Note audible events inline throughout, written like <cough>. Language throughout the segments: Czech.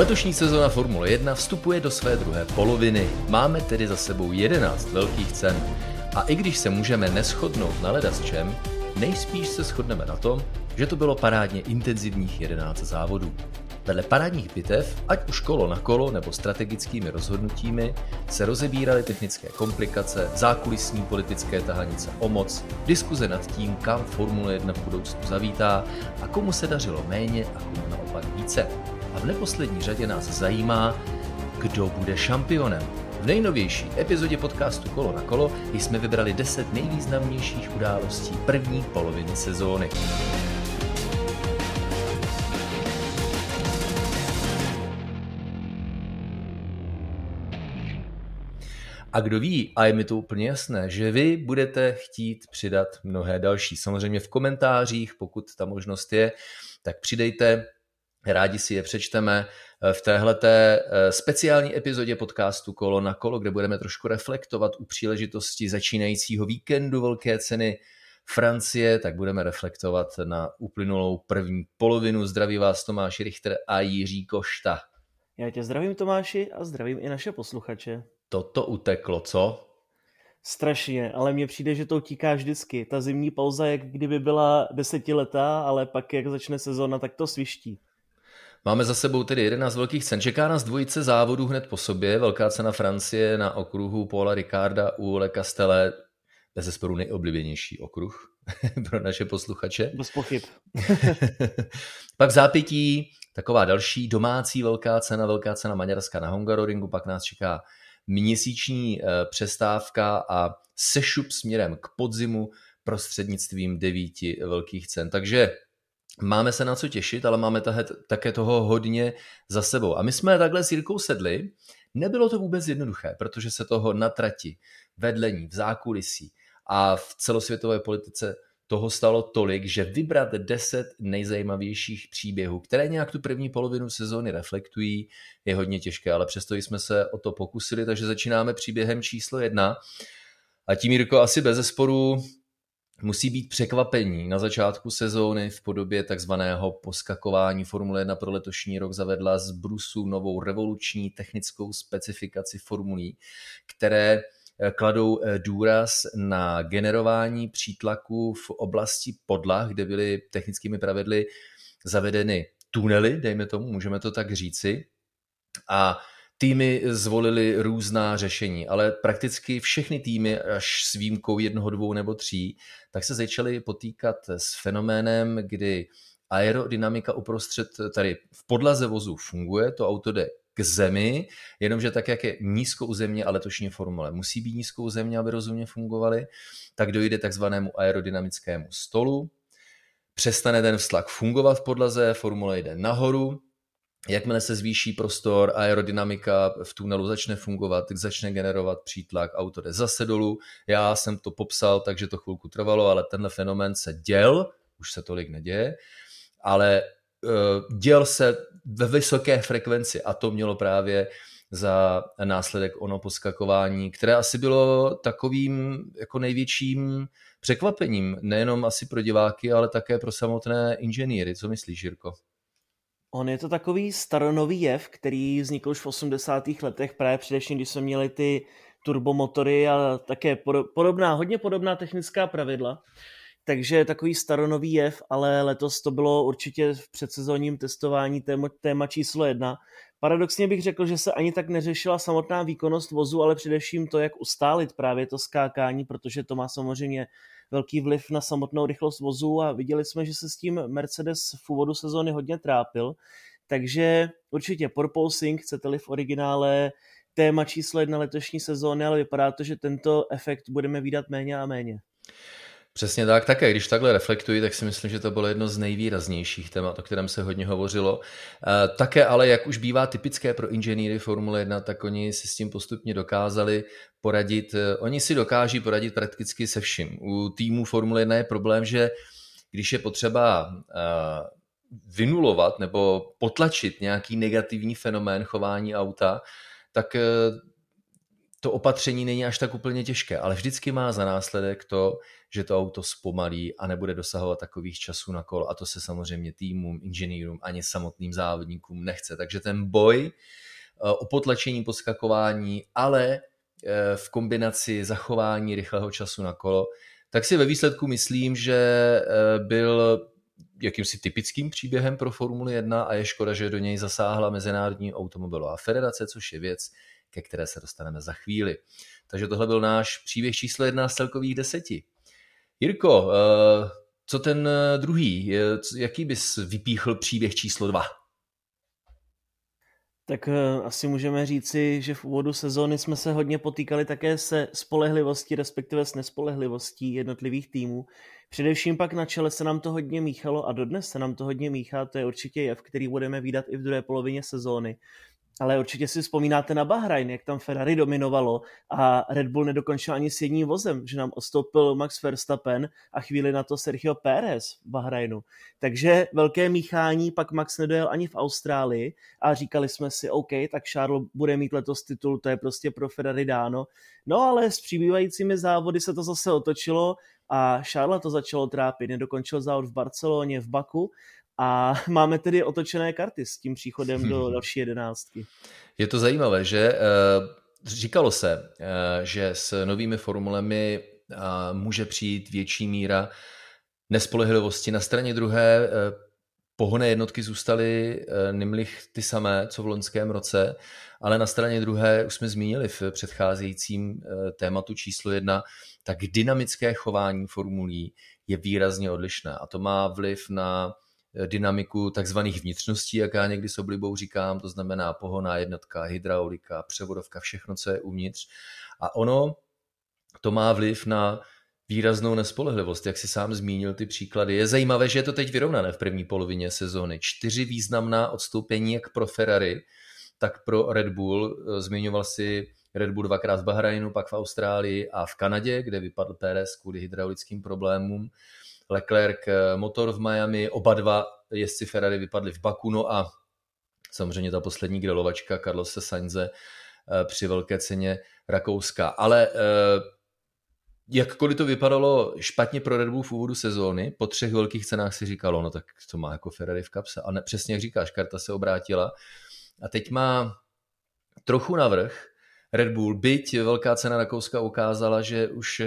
Letošní sezóna Formule 1 vstupuje do své druhé poloviny. Máme tedy za sebou 11 velkých cen. A i když se můžeme neschodnout na leda s čem, nejspíš se shodneme na tom, že to bylo parádně intenzivních 11 závodů. Vedle parádních bitev, ať už kolo na kolo nebo strategickými rozhodnutími, se rozebíraly technické komplikace, zákulisní politické tahanice o moc, diskuze nad tím, kam Formule 1 v budoucnu zavítá a komu se dařilo méně a komu naopak více. A v neposlední řadě nás zajímá, kdo bude šampionem. V nejnovější epizodě podcastu Kolo na kolo jsme vybrali 10 nejvýznamnějších událostí první poloviny sezóny. A kdo ví, a je mi to úplně jasné, že vy budete chtít přidat mnohé další. Samozřejmě v komentářích, pokud ta možnost je, tak přidejte, rádi si je přečteme v téhleté eh, speciální epizodě podcastu Kolo na kolo, kde budeme trošku reflektovat u příležitosti začínajícího víkendu Velké ceny Francie, tak budeme reflektovat na uplynulou první polovinu. Zdraví vás Tomáš Richter a Jiří Košta. Já tě zdravím Tomáši a zdravím i naše posluchače. Toto uteklo, co? Strašně, ale mně přijde, že to utíká vždycky. Ta zimní pauza, jak kdyby byla desetiletá, ale pak, jak začne sezóna, tak to sviští. Máme za sebou tedy 11 velkých cen. Čeká nás dvojice závodů hned po sobě. Velká cena Francie na okruhu Paula Ricarda u Le Castelle. Bez zesporu nejoblíbenější okruh <laughs> pro naše posluchače. Bez pochyb. <laughs> pak zápětí taková další domácí velká cena, velká cena Maďarska na Hungaroringu. Pak nás čeká měsíční eh, přestávka a sešup směrem k podzimu prostřednictvím devíti velkých cen. Takže máme se na co těšit, ale máme také toho hodně za sebou. A my jsme takhle s Jirkou sedli, nebylo to vůbec jednoduché, protože se toho na trati, vedlení, v zákulisí a v celosvětové politice toho stalo tolik, že vybrat 10 nejzajímavějších příběhů, které nějak tu první polovinu sezóny reflektují, je hodně těžké, ale přesto jsme se o to pokusili, takže začínáme příběhem číslo jedna. A tím, Jirko, asi bez zesporu musí být překvapení. Na začátku sezóny v podobě takzvaného poskakování Formule 1 pro letošní rok zavedla z Brusu novou revoluční technickou specifikaci formulí, které eh, kladou eh, důraz na generování přítlaku v oblasti podlah, kde byly technickými pravidly zavedeny tunely, dejme tomu, můžeme to tak říci. A týmy zvolili různá řešení, ale prakticky všechny týmy, až s výjimkou jednoho, dvou nebo tří, tak se začaly potýkat s fenoménem, kdy aerodynamika uprostřed, tady v podlaze vozu funguje, to auto jde k zemi, jenomže tak, jak je nízko u země a letošní formule musí být nízko u země, aby rozumně fungovaly, tak dojde takzvanému aerodynamickému stolu, přestane ten vztlak fungovat v podlaze, formule jde nahoru, Jakmile se zvýší prostor, aerodynamika v tunelu začne fungovat, začne generovat přítlak, auto jde zase dolů. Já jsem to popsal, takže to chvilku trvalo, ale tenhle fenomén se děl, už se tolik neděje, ale uh, děl se ve vysoké frekvenci a to mělo právě za následek ono poskakování, které asi bylo takovým jako největším překvapením, nejenom asi pro diváky, ale také pro samotné inženýry. Co myslíš, Jirko? On je to takový staronový jev, který vznikl už v 80. letech, právě především, když jsme měli ty turbomotory a také podobná, hodně podobná technická pravidla. Takže takový staronový jev, ale letos to bylo určitě v předsezónním testování téma, téma číslo jedna. Paradoxně bych řekl, že se ani tak neřešila samotná výkonnost vozu, ale především to, jak ustálit právě to skákání, protože to má samozřejmě velký vliv na samotnou rychlost vozu a viděli jsme, že se s tím Mercedes v úvodu sezóny hodně trápil. Takže určitě porpoising, chcete-li v originále, téma číslo jedna letošní sezóny, ale vypadá to, že tento efekt budeme výdat méně a méně. Přesně tak, také když takhle reflektuji, tak si myslím, že to bylo jedno z nejvýraznějších témat, o kterém se hodně hovořilo. Eh, také ale, jak už bývá typické pro inženýry Formule 1, tak oni si s tím postupně dokázali poradit. Eh, oni si dokáží poradit prakticky se vším. U týmu Formule 1 je problém, že když je potřeba eh, vynulovat nebo potlačit nějaký negativní fenomén chování auta, tak to opatření není až tak úplně těžké, ale vždycky má za následek to, že to auto zpomalí a nebude dosahovat takových časů na kolo a to se samozřejmě týmům, inženýrům ani samotným závodníkům nechce. Takže ten boj eh, o potlačení poskakování, ale eh, v kombinaci zachování rychlého času na kolo, tak si ve výsledku myslím, že eh, byl jakýmsi typickým příběhem pro Formuli 1 a je škoda, že do něj zasáhla Mezinárodní automobilová federace, což je věc, ke které se dostaneme za chvíli. Takže tohle byl náš příběh číslo jedna z celkových deseti. Jirko, eh, co ten eh, druhý? Jaký bys vypíchl příběh číslo dva? Tak eh, asi můžeme říci, že v úvodu sezóny jsme se hodně potýkali také se spolehlivostí, respektive s nespolehlivostí jednotlivých týmů. Především pak na čele se nám to hodně míchalo a dodnes se nám to hodně míchá, to je určitě jev, který budeme výdat i v druhé polovině sezóny. Ale určitě si vzpomínáte na Bahrajn, jak tam Ferrari dominovalo a Red Bull nedokončil ani s jedním vozem, že nám ostoupil Max Verstappen a chvíli na to Sergio Pérez v Bahrajnu. Takže velké míchání, pak Max nedojel ani v Austrálii a říkali jsme si, OK, tak Charles bude mít letos titul, to je prostě pro Ferrari dáno. No ale s přibývajícími závody se to zase otočilo a Charles to začalo trápit. Nedokončil závod v Barceloně, v Baku a <laughs> máme tedy otočené karty s tím příchodem do další jedenáctky. Je to zajímavé, že eh, říkalo se, eh, že s novými formulemi eh, může přijít větší míra nespolehlivosti. Na straně druhé pohonné jednotky zůstaly Nimlich ty samé, co v loňském roce, ale na straně druhé, už jsme zmínili v předcházejícím tématu číslo jedna, tak dynamické chování formulí je výrazně odlišné a to má vliv na dynamiku takzvaných vnitřností, jak já někdy s oblibou říkám, to znamená pohoná jednotka, hydraulika, převodovka, všechno, co je uvnitř. A ono to má vliv na výraznou nespolehlivost, jak si sám zmínil ty příklady. Je zajímavé, že je to teď vyrovnané v první polovině sezóny. Čtyři významná odstoupení jak pro Ferrari, tak pro Red Bull. Eh, zmiňoval si Red Bull dvakrát v Bahrajnu, pak v Austrálii a v Kanadě, kde vypadl Pérez kvůli hydraulickým problémům. Leclerc eh, motor v Miami, oba dva jezdci Ferrari vypadli v Baku, no a samozřejmě ta poslední grilovačka Carlose Sainze eh, při velké ceně Rakouska. Ale eh, jakkoliv to vypadalo špatně pro Red Bull v úvodu sezóny, po třech velkých cenách si říkalo, no tak to má jako Ferrari v kapse. A ne, přesně jak říkáš, karta se obrátila. A teď má trochu navrh, Red Bull, byť velká cena Rakouska ukázala, že už eh,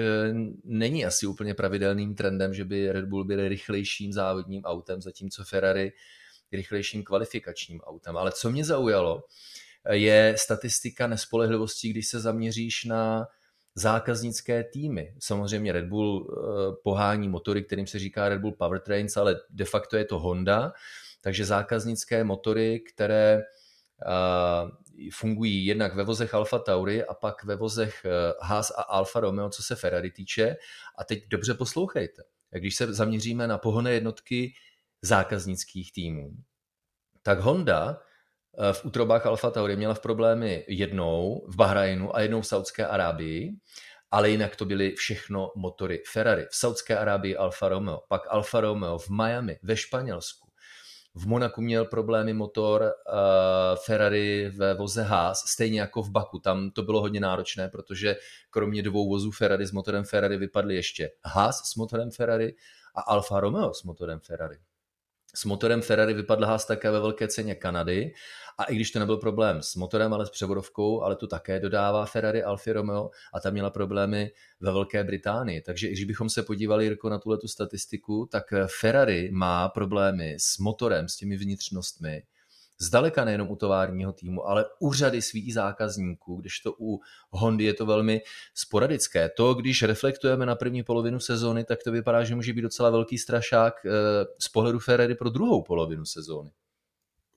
není asi úplně pravidelným trendem, že by Red Bull byl rychlejším závodním autem, zatímco Ferrari rychlejším kvalifikačním autem. Ale co mě zaujalo, je statistika nespolehlivosti, když se zaměříš na zákaznické týmy. Samozřejmě Red Bull eh, pohání motory, kterým se říká Red Bull Powertrains, ale de facto je to Honda, takže zákaznické motory, které fungují jednak ve vozech Alfa Tauri a pak ve vozech eh, Haas a Alfa Romeo, co se Ferrari týče. A teď dobře poslouchejte. Když se zaměříme na pohonné jednotky zákaznických týmů, tak Honda eh, v útrobách Alfa Tauri měla v problémy jednou v Bahrajnu a jednou v Saudské Arábii, ale jinak to byly všechno motory Ferrari. V Saudské Arábii Alfa Romeo, pak Alfa Romeo v Miami, ve Španělsku, v Monaku měl problémy motor uh, Ferrari ve voze Haas, stejně jako v Baku. Tam to bylo hodně náročné, protože kromě dvou vozů Ferrari s motorem Ferrari vypadly ještě Haas s motorem Ferrari a Alfa Romeo s motorem Ferrari. S motorem Ferrari vypadl Haas také ve velké ceně Kanady a i když to nebyl problém s motorem, ale s převodovkou, ale tu také dodává Ferrari Alfa Romeo a tam měla problémy ve Velké Británii. Takže i když bychom se podívali, Jirko, na tuhle statistiku, tak Ferrari má problémy s motorem, s těmi vnitřnostmi, zdaleka nejenom u továrního týmu, ale u řady svých zákazníků, když to u Hondy je to velmi sporadické. To, když reflektujeme na první polovinu sezóny, tak to vypadá, že může být docela velký strašák eh, z pohledu Ferrari pro druhou polovinu sezóny.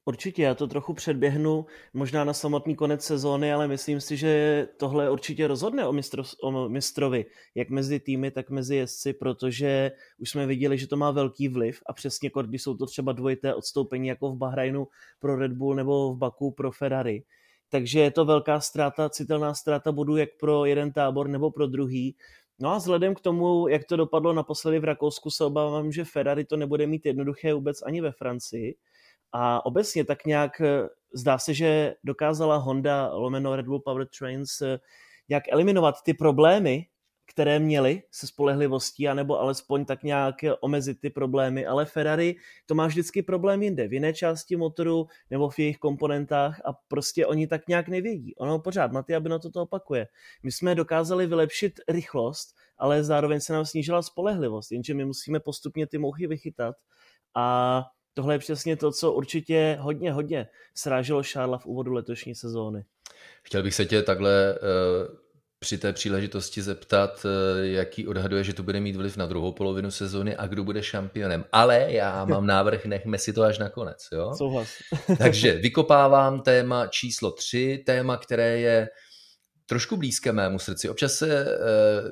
Určitě, já to trochu předběhnu, možná na samotný konec sezóny, ale myslím si, že tohle určitě rozhodne o, mistrov, o mistrovi, jak mezi týmy, tak mezi jezdci, protože už jsme viděli, že to má velký vliv a přesně když jsou to třeba dvojité odstoupení jako v Bahrajnu pro Red Bull nebo v Baku pro Ferrari. Takže je to velká ztráta, citelná ztráta bodů jak pro jeden tábor nebo pro druhý. No a vzhledem k tomu, jak to dopadlo naposledy v Rakousku, se obávám, že Ferrari to nebude mít jednoduché vůbec ani ve Francii a obecně tak nějak eh, zdá se, že dokázala Honda lomeno Red Bull Power Trains eh, jak eliminovat ty problémy, které měly se spolehlivostí, anebo alespoň tak nějak omezit ty problémy, ale Ferrari to má vždycky problém jinde, v jiné části motoru nebo v jejich komponentách a prostě oni tak nějak nevědí. Ono pořád, Maty aby na to opakuje. My jsme dokázali vylepšit rychlost, ale zároveň se nám snížila spolehlivost, jenže my musíme postupně ty mouchy vychytat a tohle je přesně to, co určitě hodně, hodně sráželo Šárla v úvodu letošní sezóny. Chtěl bych se tě takhle uh při té příležitosti zeptat, eh, jaký odhaduje, že to bude mít vliv na druhou polovinu sezóny a kdo bude šampionem. Ale já <laughs> mám návrh, nechme si to až na konec. Jo? Souhlas. <laughs> Takže vykopávám téma číslo tři, téma, které je trošku blízké mému srdci. Občas se eh,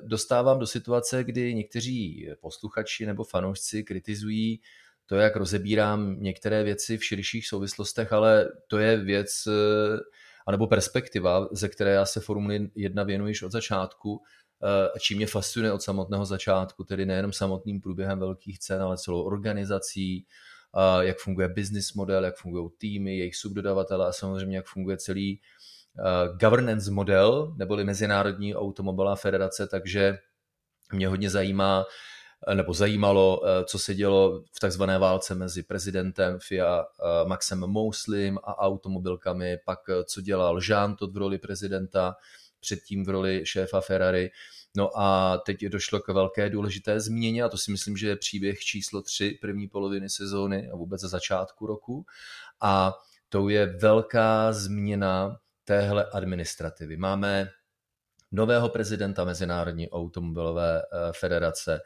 dostávám do situace, kdy někteří posluchači nebo fanoušci kritizují to, jak rozebírám některé věci v širších souvislostech, ale to je věc, eh, anebo perspektiva, ze které já se Formuli 1 věnuji již od začátku, eh, čím mě fascinuje od samotného začátku, tedy nejenom samotným průběhem velkých cen, ale celou organizací, jak funguje business model, jak fungují týmy, jejich subdodavatele a samozřejmě jak funguje celý eh, governance model, neboli Mezinárodní automobilová federace, takže mě hodně zajímá, nebo zajímalo, eh, co se dělo v takzvané válce mezi prezidentem FIA eh, Maxem Mouslim a automobilkami, pak eh, co dělal Jean Todt v roli prezidenta, předtím v roli šéfa Ferrari. No a teď došlo k velké důležité změně a to si myslím, že je příběh číslo tři první poloviny sezóny a vůbec za začátku roku. A to je velká změna téhle administrativy. Máme nového prezidenta Mezinárodní automobilové federace,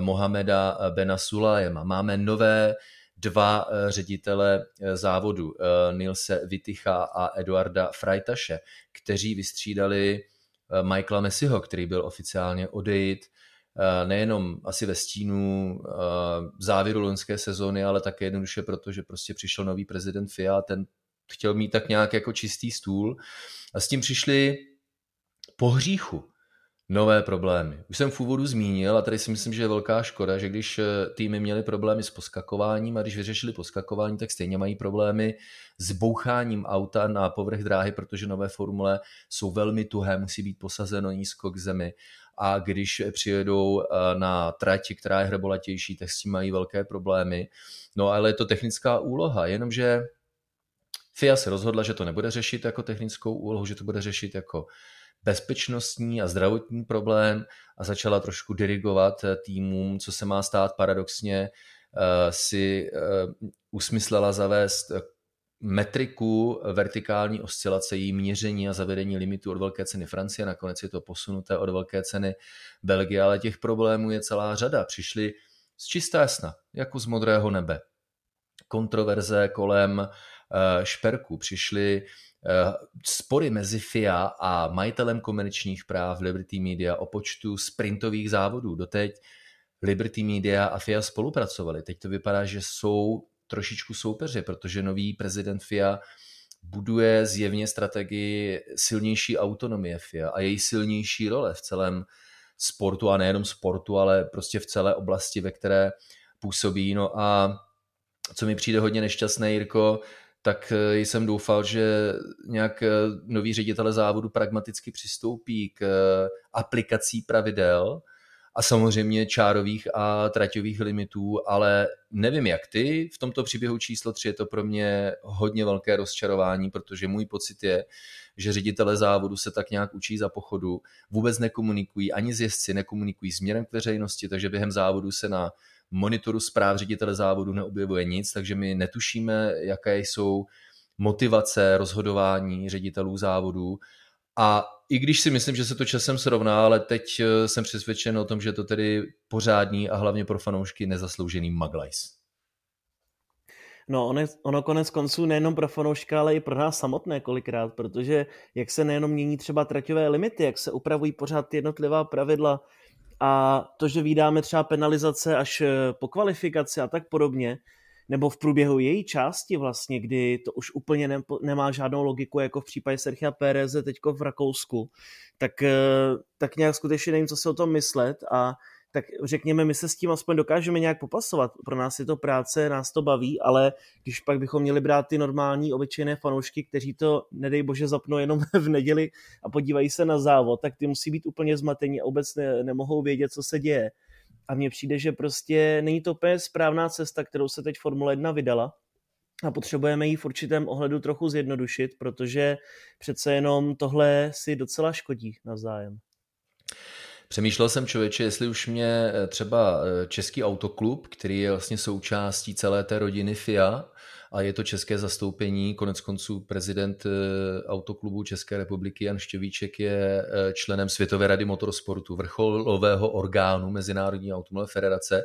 Mohameda Bena Sulajema. Máme nové dva eh, ředitele eh, závodu, eh, Nilse Viticha a Eduarda Freitaše, kteří vystřídali Michaela Messiho, který byl oficiálně odejít nejenom asi ve stínu závěru loňské sezóny, ale také jednoduše proto, že prostě přišel nový prezident FIA, ten chtěl mít tak nějak jako čistý stůl a s tím přišli po hříchu nové problémy. Už jsem v úvodu zmínil, a tady si myslím, že je velká škoda, že když eh, týmy měly problémy s poskakováním a když vyřešili poskakování, tak stejně mají problémy s boucháním auta na povrch dráhy, protože nové formule jsou velmi tuhé, musí být posazeno nízko k zemi a když přijedou eh, na trati, která je hrebolatější, tak s tím mají velké problémy. No ale je to technická úloha, jenomže FIA se rozhodla, že to nebude řešit jako technickou úlohu, že to bude řešit jako bezpečnostní a zdravotní problém a začala trošku dirigovat eh, týmům, co se má stát paradoxně, eh, si eh, usmyslela zavést metriku vertikální oscilace, její měření a zavedení limitu od velké ceny Francie, nakonec je to posunuté od velké ceny Belgie, ale těch problémů je celá řada. Přišli z čistá jasna, jako z modrého nebe. Kontroverze kolem šperku, přišli Eh, spory mezi FIA a majitelem komerčních práv Liberty Media o počtu sprintových závodů. Doteď Liberty Media a FIA spolupracovali. Teď to vypadá, že jsou trošičku soupeři, protože nový prezident FIA buduje zjevně strategii silnější autonomie FIA a její silnější role v celém sportu a nejenom sportu, ale prostě v celé oblasti, ve které působí. No a co mi přijde hodně nešťastné, Jirko, tak eh, jsem doufal, že nějak eh, noví ředitele závodu pragmaticky přistoupí k eh, aplikací pravidel a samozřejmě čárových a traťových limitů, ale nevím jak ty, v tomto příběhu číslo 3 je to pro mě hodně velké rozčarování, protože můj pocit je, že ředitele závodu se tak nějak učí za pochodu, vůbec nekomunikují, ani z jezdci nekomunikují směrem k veřejnosti, takže během závodu se na monitoru zpráv ředitele závodu neobjevuje nic, takže my netušíme, jaké jsou motivace rozhodování ředitelů závodů. A i když si myslím, že se to časem srovná, ale teď eh, jsem přesvědčen o tom, že to tedy pořádní a hlavně pro fanoušky nezasloužený maglajs. No, ono, ono konec konců nejenom pro fanouška, ale i pro nás samotné kolikrát, protože jak se nejenom mění třeba traťové limity, jak se upravují pořád jednotlivá pravidla, a to, že vydáme třeba penalizace až eh, po kvalifikaci a tak podobně, nebo v průběhu její části vlastně, kdy to už úplně ne, nemá žádnou logiku, jako v případě Sergio Péreze teďko v Rakousku, tak, eh, tak nějak skutečně nevím, co si o tom myslet a tak řekněme, my se s tím aspoň dokážeme nějak popasovat. Pro nás je to práce, nás to baví, ale když pak bychom měli brát ty normální, obyčejné fanoušky, kteří to, nedej bože, zapnou jenom <laughs> v neděli a podívají se na závod, tak ty musí být úplně zmatení a vůbec ne, nemohou vědět, co se děje. A mně přijde, že prostě není to úplně správná cesta, kterou se teď Formule 1 vydala, a potřebujeme ji v určitém ohledu trochu zjednodušit, protože přece jenom tohle si docela škodí navzájem. Přemýšlel jsem člověče, jestli už mě eh, třeba eh, Český autoklub, který je vlastně součástí celé té rodiny FIA, a je to české zastoupení, konec konců prezident eh, autoklubu České republiky Jan Štěvíček je členem Světové rady motorsportu, vrcholového orgánu Mezinárodní automobilové federace,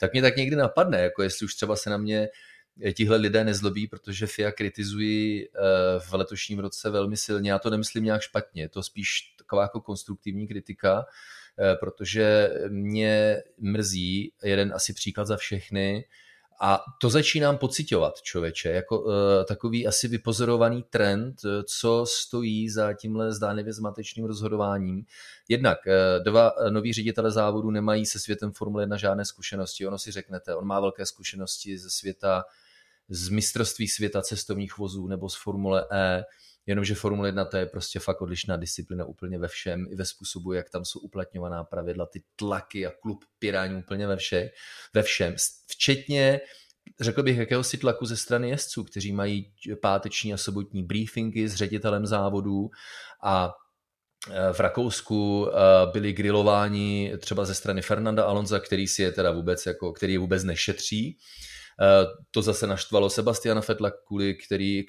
tak mě tak někdy napadne, jako jestli už třeba se na mě tihle lidé nezlobí, protože FIA kritizují v letošním roce velmi silně. Já to nemyslím nějak špatně, to spíš taková jako konstruktivní kritika, protože mě mrzí, jeden asi příklad za všechny, a to začínám pocitovat, člověče, jako uh, takový asi vypozorovaný trend, eh, co stojí za tímhle zdánlivě zmatečným rozhodováním. Jednak uh, dva noví ředitele závodu nemají se světem Formule 1 žádné zkušenosti. Ono si řeknete, on má velké zkušenosti ze světa, z mistrovství světa cestovních vozů nebo z Formule E, Jenomže Formule 1 to je prostě fakt odlišná disciplína úplně ve všem, i ve způsobu, jak tam jsou uplatňovaná pravidla, ty tlaky a klub pirání úplně ve, vše, ve všem. Včetně řekl bych, jakéhosi tlaku ze strany jezdců, kteří mají páteční a sobotní briefingy s ředitelem závodů a e, v Rakousku e, byli grilováni třeba ze strany Fernanda Alonza, který si je teda vůbec jako, který je vůbec nešetří to zase naštvalo Sebastiana Fetla, kvůli, který,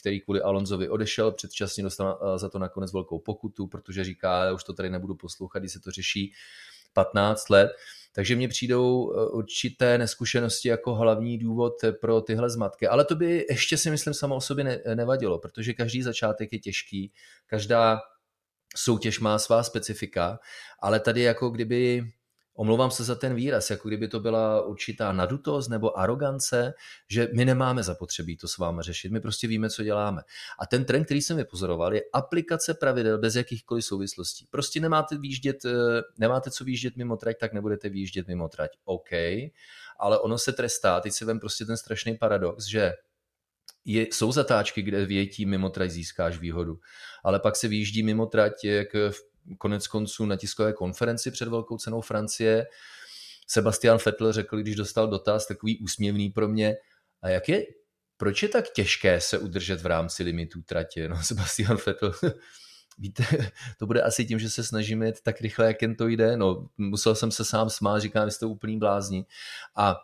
který kvůli Alonzovi odešel, předčasně dostal eh, za to nakonec velkou pokutu, protože říká, já už to tady nebudu poslouchat, když se to řeší 15 let. Takže mně přijdou eh, určité neskušenosti jako hlavní důvod pro tyhle zmatky. Ale to by ještě si myslím samo o sobě ne, nevadilo, protože každý začátek je těžký, každá soutěž má svá specifika, ale tady jako kdyby omlouvám se za ten výraz, jako kdyby to byla určitá nadutost nebo arogance, že my nemáme zapotřebí to s vámi řešit, my prostě víme, co děláme. A ten trend, který jsem vypozoroval, je aplikace pravidel bez jakýchkoliv souvislostí. Prostě nemáte výjíždět, eh, nemáte co výjíždět mimo trať, tak nebudete výjíždět mimo trať. OK, ale ono se trestá, teď si vem prostě ten strašný paradox, že je, jsou zatáčky, kde větí mimo trať získáš výhodu, ale pak se výjíždí mimo trať, jak v konec konců na tiskové konferenci před velkou cenou Francie. Sebastian Vettel řekl, když dostal dotaz, takový úsměvný pro mě, a jak je, proč je tak těžké se udržet v rámci limitů tratě? No <laughs> Sebastian Vettel, <laughs> víte, to bude asi tím, že se snažíme jet tak rychle, jak jen to jde. No, musel jsem se sám smát, říkám, jste úplný blázni. A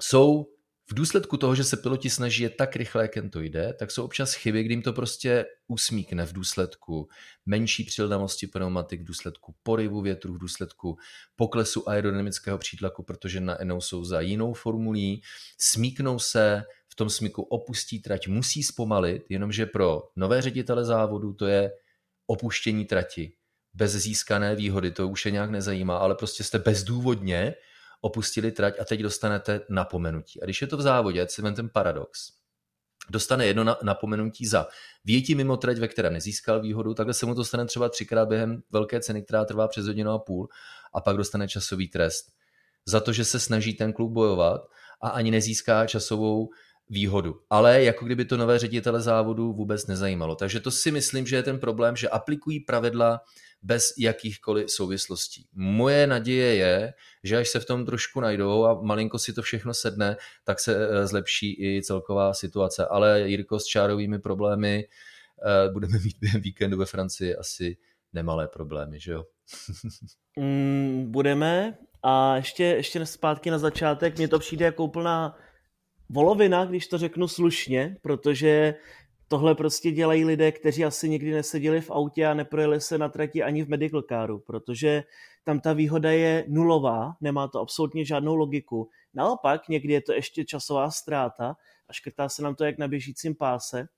jsou v důsledku toho, že se piloti snaží je tak rychle, jak jen to jde, tak jsou občas chyby, kdy jim to prostě usmíkne v důsledku menší přilnavosti pneumatik, v důsledku poryvu větru, v důsledku poklesu aerodynamického přítlaku, protože najednou jsou za jinou formulí, smíknou se, v tom smyku opustí trať, musí zpomalit, jenomže pro nové ředitele závodu to je opuštění trati. Bez získané výhody, to už je nějak nezajímá, ale prostě jste bezdůvodně opustili trať a teď dostanete napomenutí. A když je to v závodě, ať si ten paradox, dostane jedno napomenutí za větí mimo trať, ve které nezískal výhodu, takhle se mu to stane třeba třikrát během velké ceny, která trvá přes hodinu a půl a pak dostane časový trest za to, že se snaží ten klub bojovat a ani nezíská časovou výhodu. Ale jako kdyby to nové ředitele závodu vůbec nezajímalo. Takže to si myslím, že je ten problém, že aplikují pravidla bez jakýchkoliv souvislostí. Moje naděje je, že až se v tom trošku najdou a malinko si to všechno sedne, tak se eh, zlepší i celková situace. Ale Jirko s čárovými problémy eh, budeme <laughs> mít během víkendu ve Francii asi nemalé problémy, že jo? <laughs> mm, budeme a ještě, ještě zpátky na začátek, mně to přijde jako úplná volovina, když to řeknu slušně, protože tohle prostě dělají lidé, kteří asi nikdy neseděli v autě a neprojeli se na trati ani v medical caru, protože tam ta výhoda je nulová, nemá to absolutně žádnou logiku. Naopak, někdy je to ještě časová ztráta a škrtá se nám to jak na běžícím páse.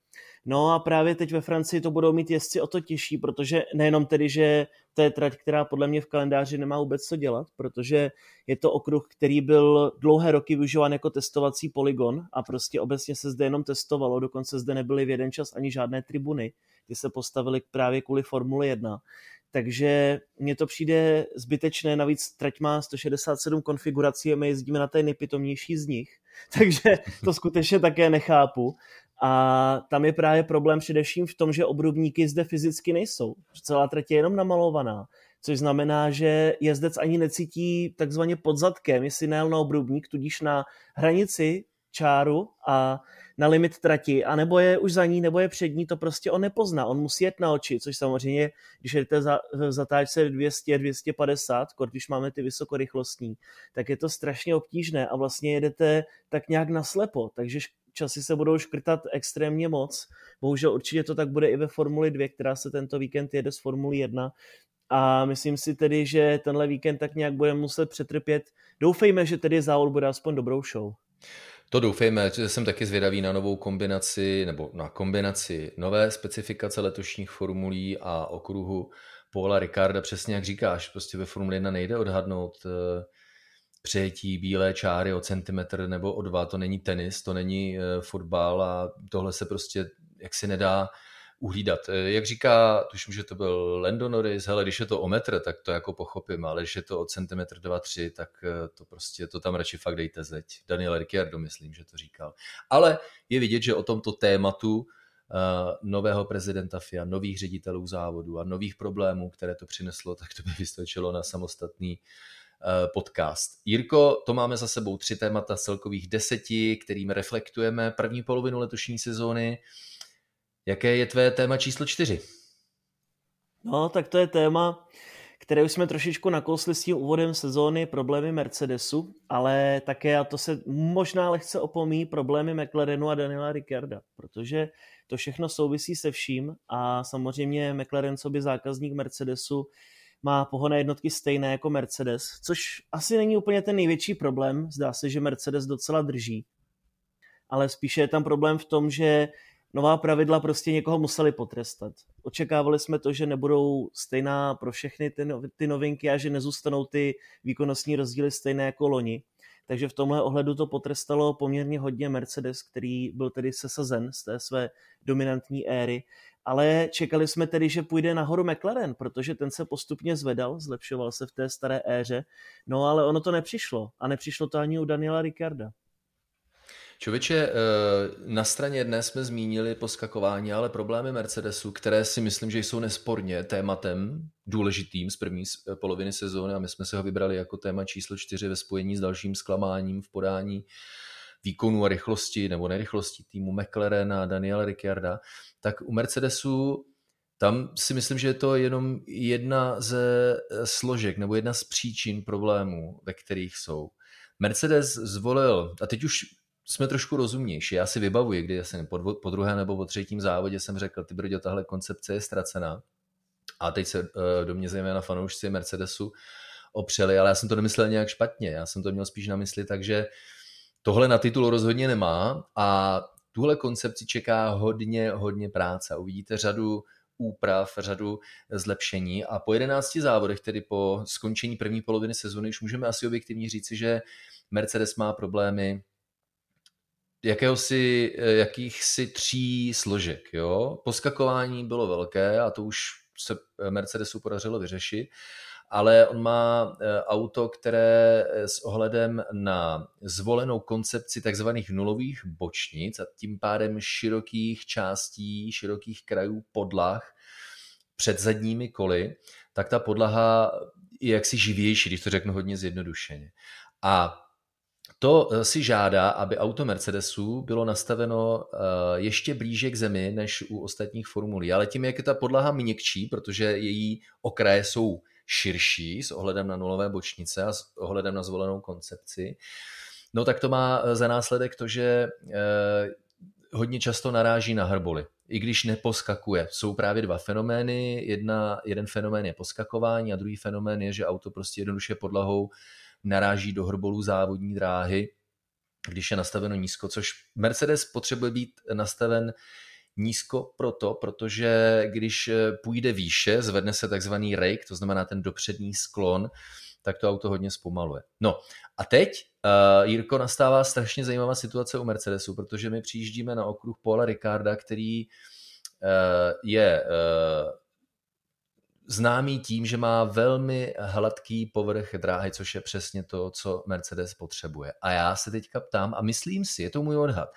No a právě teď ve Francii to budou mít jezdci o to těžší, protože nejenom tedy, že to je trať, která podle mě v kalendáři nemá vůbec co dělat, protože je to okruh, který byl dlouhé roky využíván jako testovací poligon a prostě obecně se zde jenom testovalo, dokonce zde nebyly v jeden čas ani žádné tribuny, ty se postavily právě kvůli Formule 1. Takže mně to přijde zbytečné, navíc trať má 167 konfigurací a my jezdíme na té nejpitomnější z nich, <laughs> takže to skutečně také nechápu. A tam je právě problém především v tom, že obrubníky zde fyzicky nejsou. Celá trať je jenom namalovaná, což znamená, že jezdec ani necítí takzvaně pod zadkem, jestli nejel na obrubník, tudíž na hranici čáru a na limit trati, a nebo je už za ní, nebo je před ní, to prostě on nepozná. On musí jet na oči, což samozřejmě, když jdete za, v zatáčce 200, 250, když máme ty vysokorychlostní, tak je to strašně obtížné a vlastně jedete tak nějak naslepo, takže časy se budou škrtat extrémně moc. Bohužel určitě to tak bude i ve Formuli 2, která se tento víkend jede z Formuli 1. A myslím si tedy, že tenhle víkend tak nějak bude muset přetrpět. Doufejme, že tedy závod bude aspoň dobrou show. To doufejme, že jsem taky zvědavý na novou kombinaci, nebo na kombinaci nové specifikace letošních formulí a okruhu Paula Ricarda, přesně jak říkáš, prostě ve Formule 1 nejde odhadnout eh, přejetí bílé čáry o centimetr nebo o dva, to není tenis, to není eh, fotbal a tohle se prostě jaksi nedá uhlídat. Eh, jak říká, tuším, že to byl Lando Norris, hele, když je to o metr, tak to jako pochopím, ale když je to o centimetr, dva, tři, tak eh, to prostě, to tam radši fakt dejte zeď. Daniel Ricciardo, myslím, že to říkal. Ale je vidět, že o tomto tématu nového prezidenta FIA, nových ředitelů závodu a nových problémů, které to přineslo, tak to by vystačilo na samostatný podcast. Jirko, to máme za sebou tři témata z celkových deseti, kterým reflektujeme první polovinu letošní sezóny. Jaké je tvé téma číslo čtyři? No, tak to je téma, které už jsme trošičku nakousli s tím úvodem sezóny, problémy Mercedesu, ale také, a to se možná lehce opomí, problémy McLarenu a Daniela Ricciarda, protože to všechno souvisí se vším a samozřejmě McLaren, co by zákazník Mercedesu, má pohonné jednotky stejné jako Mercedes, což asi není úplně ten největší problém. Zdá se, že Mercedes docela drží. Ale spíše je tam problém v tom, že nová pravidla prostě někoho museli potrestat. Očekávali jsme to, že nebudou stejná pro všechny ty, ty novinky a že nezůstanou ty výkonnostní rozdíly stejné jako loni. Takže v tomhle ohledu to potrestalo poměrně hodně Mercedes, který byl tedy sesazen z té své dominantní éry. Ale čekali jsme tedy, že půjde nahoru McLaren, protože ten se postupně zvedal, zlepšoval se v té staré éře. No ale ono to nepřišlo. A nepřišlo to ani u Daniela Ricarda. Člověče, eh, na straně jedné jsme zmínili poskakování, ale problémy Mercedesu, které si myslím, že jsou nesporně tématem důležitým z první eh, poloviny sezóny a my jsme se ho vybrali jako téma číslo čtyři ve spojení s dalším zklamáním v podání výkonu a rychlosti nebo nerychlosti týmu McLaren a Daniela Ricciarda, tak u Mercedesu tam si myslím, že je to jenom jedna ze eh, složek nebo jedna z příčin problémů, ve kterých jsou. Mercedes zvolil, a teď už jsme trošku rozumnější. Já si vybavuji, kdy jsem po, po druhé nebo po třetím závodě jsem řekl, ty brdě, tahle koncepce je ztracená. A teď se uh, do mě zejména fanoušci Mercedesu opřeli, ale já jsem to nemyslel nějak špatně. Já jsem to měl spíš na mysli, takže tohle na titul rozhodně nemá a tuhle koncepci čeká hodně, hodně práce. Uvidíte řadu úprav, řadu zlepšení a po 11 závodech, tedy po skončení první poloviny sezóny, už můžeme asi objektivně říci, že Mercedes má problémy jakéhosi, jakýchsi tří složek. Jo? Poskakování bylo velké a to už se Mercedesu podařilo vyřešit, ale on má eh, auto, které eh, s ohledem na zvolenou koncepci takzvaných nulových bočnic a tím pádem širokých částí, širokých krajů podlah před zadními koly, tak ta podlaha je jaksi živější, když to řeknu hodně zjednodušeně. A to eh, si žádá, aby auto Mercedesu bylo nastaveno ještě blíže k zemi než u ostatních formulí. Ale tím, jak je ta podlaha měkčí, protože její okraje jsou širší s ohledem na nulové bočnice a s ohledem na zvolenou koncepci, no tak to má eh, za následek to, že hodně často naráží na hrboly. I když neposkakuje. Jsou právě dva fenomény. Jedna, jeden fenomén je poskakování a druhý fenomén je, že auto prostě jednoduše podlahou naráží do hrbolů závodní dráhy, když je nastaveno nízko, což Mercedes potřebuje být nastaven nízko proto, protože když půjde výše, zvedne se takzvaný rake, to znamená ten dopřední sklon, tak to auto hodně zpomaluje. No a teď, uh, Jirko, nastává strašně zajímavá situace u Mercedesu, protože my přijíždíme na okruh Paula Ricarda, který uh, je uh, známý tím, že má velmi hladký povrch dráhy, což je přesně to, co Mercedes potřebuje. A já se teďka ptám a myslím si, je to můj odhad,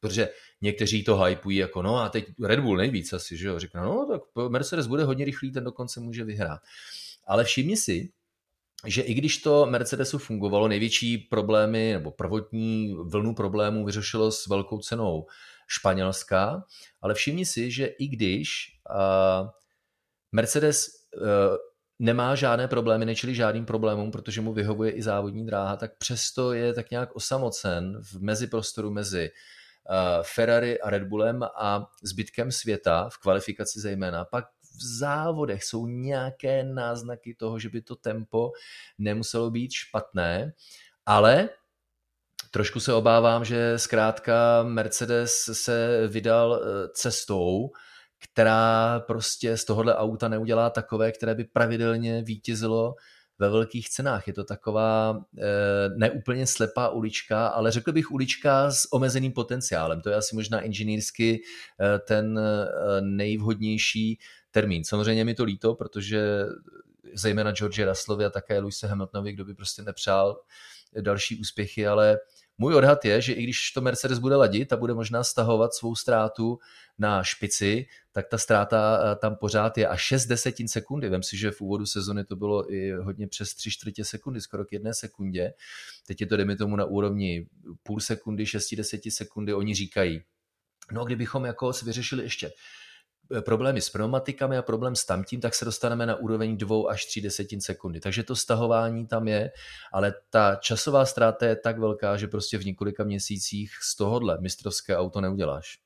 protože někteří to hypují jako no a teď Red Bull nejvíc asi, že jo, řekne no tak Mercedes bude hodně rychlý, ten dokonce může vyhrát. Ale všimni si, že i když to Mercedesu fungovalo, největší problémy nebo prvotní vlnu problémů vyřešilo s velkou cenou Španělska, ale všimni si, že i když uh, Mercedes uh, nemá žádné problémy, nečili žádným problémům, protože mu vyhovuje i závodní dráha, tak přesto je tak nějak osamocen v meziprostoru mezi Ferrari a Red Bullem a zbytkem světa, v kvalifikaci zejména. Pak v závodech jsou nějaké náznaky toho, že by to tempo nemuselo být špatné, ale trošku se obávám, že zkrátka Mercedes se vydal eh, cestou, která prostě z tohohle auta neudělá takové, které by pravidelně vítězilo ve velkých cenách. Je to taková e, neúplně slepá ulička, ale řekl bych ulička s omezeným potenciálem. To je asi možná inženýrsky e, ten e, nejvhodnější termín. Samozřejmě mi to líto, protože zejména George Russellovi a také Luise Hamiltonovi, kdo by prostě nepřál další úspěchy, ale můj odhad je, že i když to Mercedes bude ladit a bude možná stahovat svou ztrátu na špici, tak ta ztráta eh, tam pořád je a 6 desetin sekundy. Vem si, že v úvodu sezony to bylo i hodně přes 3 čtvrtě sekundy, skoro k jedné sekundě. Teď je to, dejme tomu, na úrovni půl sekundy, 6 deseti sekundy. Oni říkají, no kdybychom jako si vyřešili ještě problémy s pneumatikami a problém s tamtím, tak se dostaneme na úroveň 2 až 3 desetin sekundy. Takže to stahování tam je, ale ta časová ztráta je tak velká, že prostě v několika měsících z tohohle mistrovské auto neuděláš.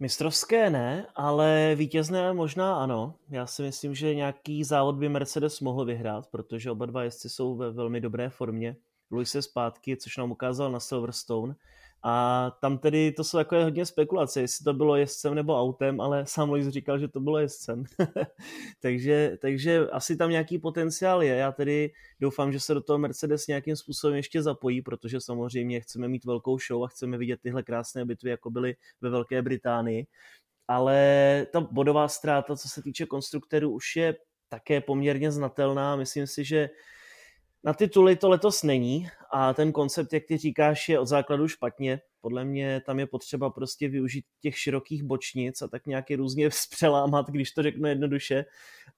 Mistrovské ne, ale vítězné možná ano. Já si myslím, že nějaký závod by Mercedes mohl vyhrát, protože oba dva jezdci jsou ve velmi dobré formě. Luis je zpátky, což nám ukázal na Silverstone a tam tedy to jsou takové hodně spekulace, jestli to bylo jezdcem nebo autem, ale <laughs> sám Lois říkal, že to bylo jezdcem. <laughs> takže, takže asi tam nějaký potenciál je. Já tedy doufám, že se do toho Mercedes nějakým způsobem ještě zapojí, protože samozřejmě chceme mít velkou show a chceme vidět tyhle krásné bitvy, jako byly ve Velké Británii. Ale ta bodová ztráta, co se týče konstruktorů, už je také poměrně znatelná. Myslím si, že na tituly to letos není a ten koncept, jak ty říkáš, je od základu špatně. Podle mě tam je potřeba prostě využít těch širokých bočnic a tak nějaký různě <laughs> přelámat, když to řeknu jednoduše.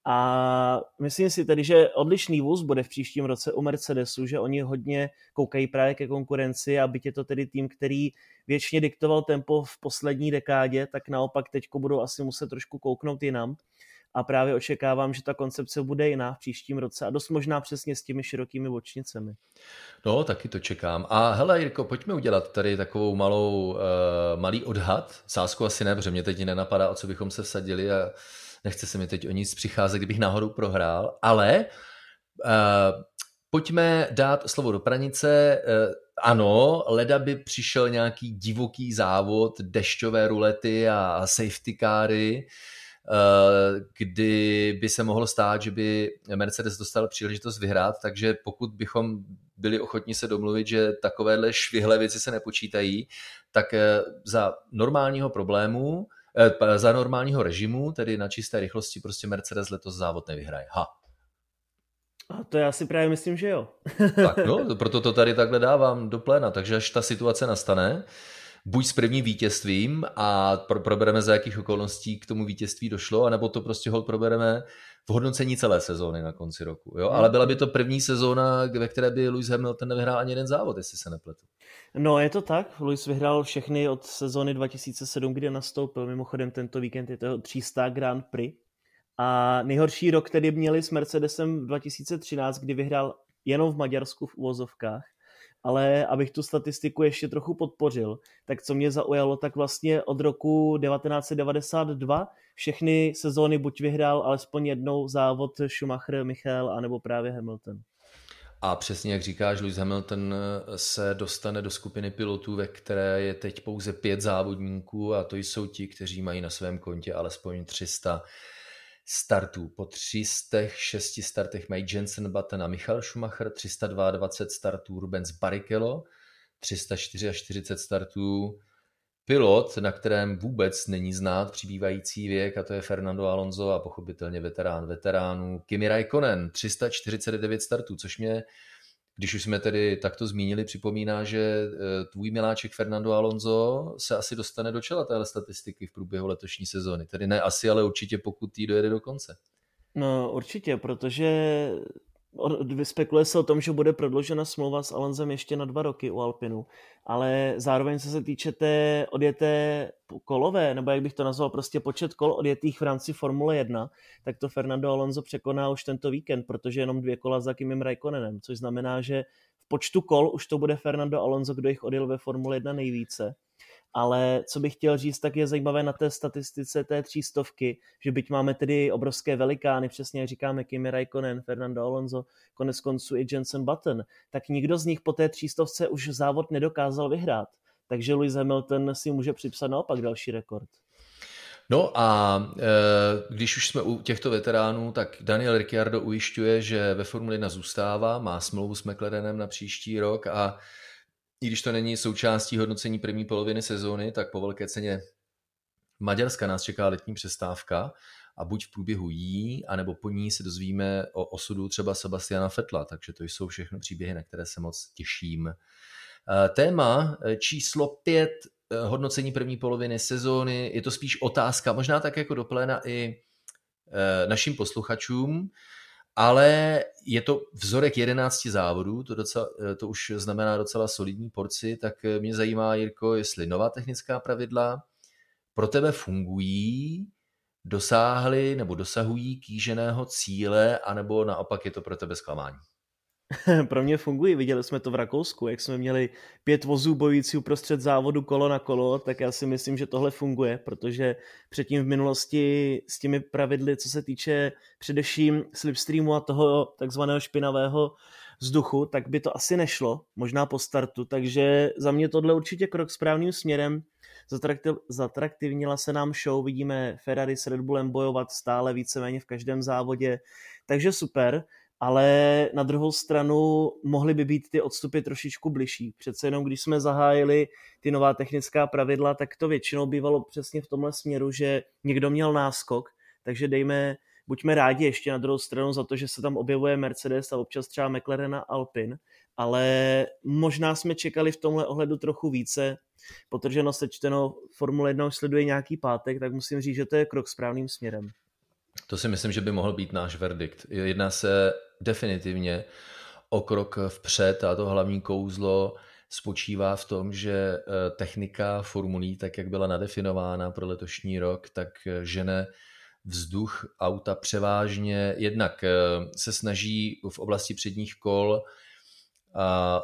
A myslím si tedy, že odlišný vůz bude v příštím roce u Mercedesu, že oni hodně koukají právě ke konkurenci a byť je to tedy tým, který většině diktoval tempo v poslední dekádě, tak naopak teďko budou asi muset trošku kouknout jinam a právě očekávám, že ta koncepce bude jiná v příštím roce a dost možná přesně s těmi širokými bočnicemi. No, taky to čekám. A hele, Jirko, pojďme udělat tady takovou malou, uh, malý odhad. Sásku asi ne, protože mě teď nenapadá, o co bychom se vsadili a nechce se mi teď o nic přicházet, kdybych náhodou prohrál, ale uh, pojďme dát slovo do pranice. Uh, ano, leda by přišel nějaký divoký závod, dešťové rulety a safety káry, Eh, kdy by se mohlo stát, že by Mercedes dostal příležitost vyhrát, takže pokud bychom byli ochotní se domluvit, že takovéhle švihle věci se nepočítají, tak eh, za normálního problému, eh, za normálního režimu, tedy na čisté rychlosti, prostě Mercedes letos závod nevyhraje. Ha. A to já si právě myslím, že jo. tak no, proto to tady takhle dávám do pléna, takže až ta situace nastane, buď s prvním vítězstvím a pro, probereme za jakých okolností k tomu vítězství došlo, anebo to prostě hod probereme v hodnocení celé sezóny na konci roku. Jo? Ale byla by to první sezóna, ve které by Lewis Hamilton nevyhrál ani jeden závod, jestli se nepletu. No je to tak, Lewis vyhrál všechny od sezóny 2007, kdy nastoupil, mimochodem tento víkend je to 300 Grand Prix. A nejhorší rok, který měli s Mercedesem 2013, kdy vyhrál jenom v Maďarsku v uvozovkách ale abych tu statistiku ještě trochu podpořil, tak co mě zaujalo, tak vlastně od roku 1992 všechny sezóny buď vyhrál alespoň jednou závod Schumacher, Michael, anebo právě Hamilton. A přesně jak říkáš, Lewis Hamilton se dostane do skupiny pilotů, ve které je teď pouze pět závodníků a to jsou ti, kteří mají na svém kontě alespoň 300 startů. Po 306 startech mají Jensen Button a Michal Schumacher, 322 startů Rubens Barrichello, 344 startů pilot, na kterém vůbec není znát přibývající věk, a to je Fernando Alonso a pochopitelně veterán veteránů Kimi Raikkonen, 349 startů, což mě, když už jsme tedy takto zmínili, připomíná, že eh, tvůj miláček Fernando Alonso se asi dostane do čela téhle statistiky v průběhu letošní sezóny. Tedy ne asi, ale určitě pokud jí dojede do konce. No určitě, protože Spekuluje se o tom, že bude prodloužena smlouva s Alonzem ještě na dva roky u Alpinu, ale zároveň co se týče té odjeté kolové, nebo jak bych to nazval, prostě počet kol odjetých v rámci Formule 1, tak to Fernando Alonso překoná už tento víkend, protože jenom dvě kola za Kimim Raikkonenem, což znamená, že v počtu kol už to bude Fernando Alonso, kdo jich odjel ve Formule 1 nejvíce ale co bych chtěl říct, tak je zajímavé na té statistice té třístovky, že byť máme tedy obrovské velikány, přesně jak říkáme Kimi Raikkonen, Fernando Alonso, konec konců i Jensen Button, tak nikdo z nich po té třístovce už závod nedokázal vyhrát. Takže Lewis Hamilton si může připsat naopak další rekord. No a e, když už jsme u těchto veteránů, tak Daniel Ricciardo ujišťuje, že ve Formuli 1 zůstává, má smlouvu s McLarenem na příští rok a i když to není součástí hodnocení první poloviny sezóny, tak po velké ceně Maďarska nás čeká letní přestávka a buď v průběhu jí, anebo po ní se dozvíme o osudu třeba Sebastiana Fetla, takže to jsou všechno příběhy, na které se moc těším. Eh, téma eh, číslo pět, eh, hodnocení první poloviny sezóny, je to spíš otázka, možná tak jako dopléna i našim posluchačům, ale je to vzorek 11 závodů, to, docela, to už znamená docela solidní porci, tak mě zajímá, Jirko, jestli nová technická pravidla pro tebe fungují, dosáhly nebo dosahují kýženého cíle, anebo naopak je to pro tebe zklamání? <laughs> pro mě fungují. Viděli jsme to v Rakousku, jak jsme měli pět vozů bojující uprostřed závodu kolo na kolo, tak já si myslím, že tohle funguje, protože předtím v minulosti s těmi pravidly, co se týče především slipstreamu a toho takzvaného špinavého vzduchu, tak by to asi nešlo, možná po startu, takže za mě tohle určitě krok správným směrem. Zatraktivnila se nám show, vidíme Ferrari s Red Bullem bojovat stále víceméně v každém závodě, takže super ale na druhou stranu mohly by být ty odstupy trošičku bližší. Přece jenom když jsme zahájili ty nová technická pravidla, tak to většinou bývalo přesně v tomhle směru, že někdo měl náskok, takže dejme, buďme rádi ještě na druhou stranu za to, že se tam objevuje Mercedes a občas třeba McLaren a Alpin, ale možná jsme čekali v tomhle ohledu trochu více, protože no sečteno Formule 1 už sleduje nějaký pátek, tak musím říct, že to je krok správným směrem. To si myslím, že by mohl být náš verdikt. Jedná se definitivně o krok vpřed a to hlavní kouzlo spočívá v tom, že eh, technika formulí, tak jak byla nadefinována pro letošní rok, tak eh, žene vzduch auta převážně jednak eh, se snaží v oblasti předních kol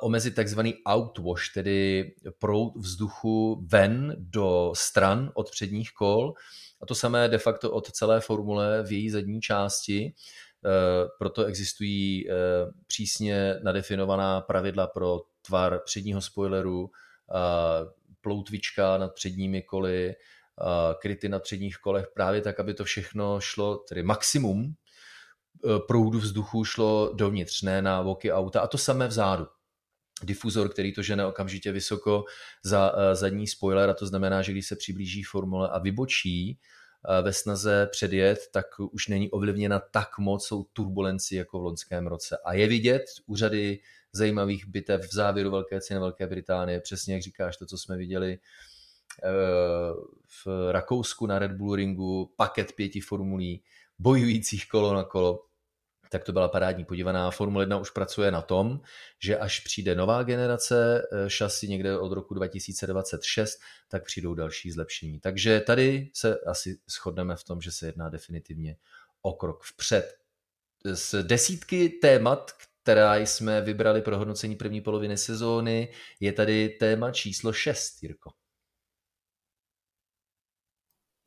omezit takzvaný outwash, tedy proud vzduchu ven do stran od předních kol, a to samé de facto od celé formule v její zadní části. Eh, proto existují eh, přísně nadefinovaná pravidla pro tvar předního spoileru, ploutvička nad předními koly, kryty na předních kolech, právě tak, aby to všechno šlo, tedy maximum eh, proudu vzduchu šlo dovnitř, ne na voky auta. A to samé vzadu difuzor, který to žene okamžitě vysoko za zadní spoiler a to znamená, že když se přiblíží formule a vybočí ve snaze předjet, tak už není ovlivněna tak moc jsou turbulenci jako v loňském roce. A je vidět úřady zajímavých bitev v závěru Velké ceny Velké Británie, přesně jak říkáš, to, co jsme viděli eh, v Rakousku na Red Bull Ringu, paket pěti formulí, bojujících kolo na kolo tak to byla parádní podívaná. Formule 1 už pracuje na tom, že až přijde nová generace eh, šasy někde od roku 2026, tak přijdou další zlepšení. Takže tady se asi shodneme v tom, že se jedná definitivně o krok vpřed. Z desítky témat, která jsme vybrali pro hodnocení první poloviny sezóny, je tady téma číslo 6, Jirko.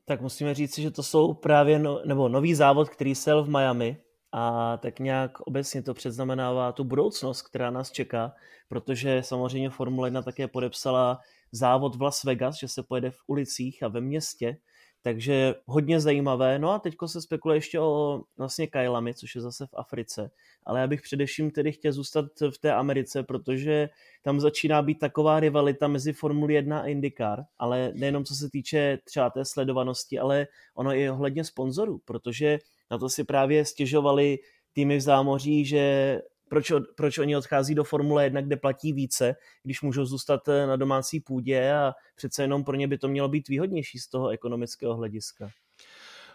Tak musíme říct, že to jsou právě no, nebo nový závod, který sel v Miami, a tak nějak obecně to předznamenává tu budoucnost, která nás čeká, protože samozřejmě Formule 1 také podepsala závod v Las Vegas, že se pojede v ulicích a ve městě, takže hodně zajímavé. No a teďko se spekuluje ještě o vlastně Kajlami, což je zase v Africe. Ale já bych především tedy chtěl zůstat v té Americe, protože tam začíná být taková rivalita mezi Formuli 1 a IndyCar, ale nejenom co se týče třeba té sledovanosti, ale ono i ohledně sponzorů, protože na to si právě stěžovali týmy v zámoří, že proč, proč oni odchází do Formule 1, kde platí více, když můžou zůstat eh, na domácí půdě a přece jenom pro ně by to mělo být výhodnější z toho ekonomického hlediska.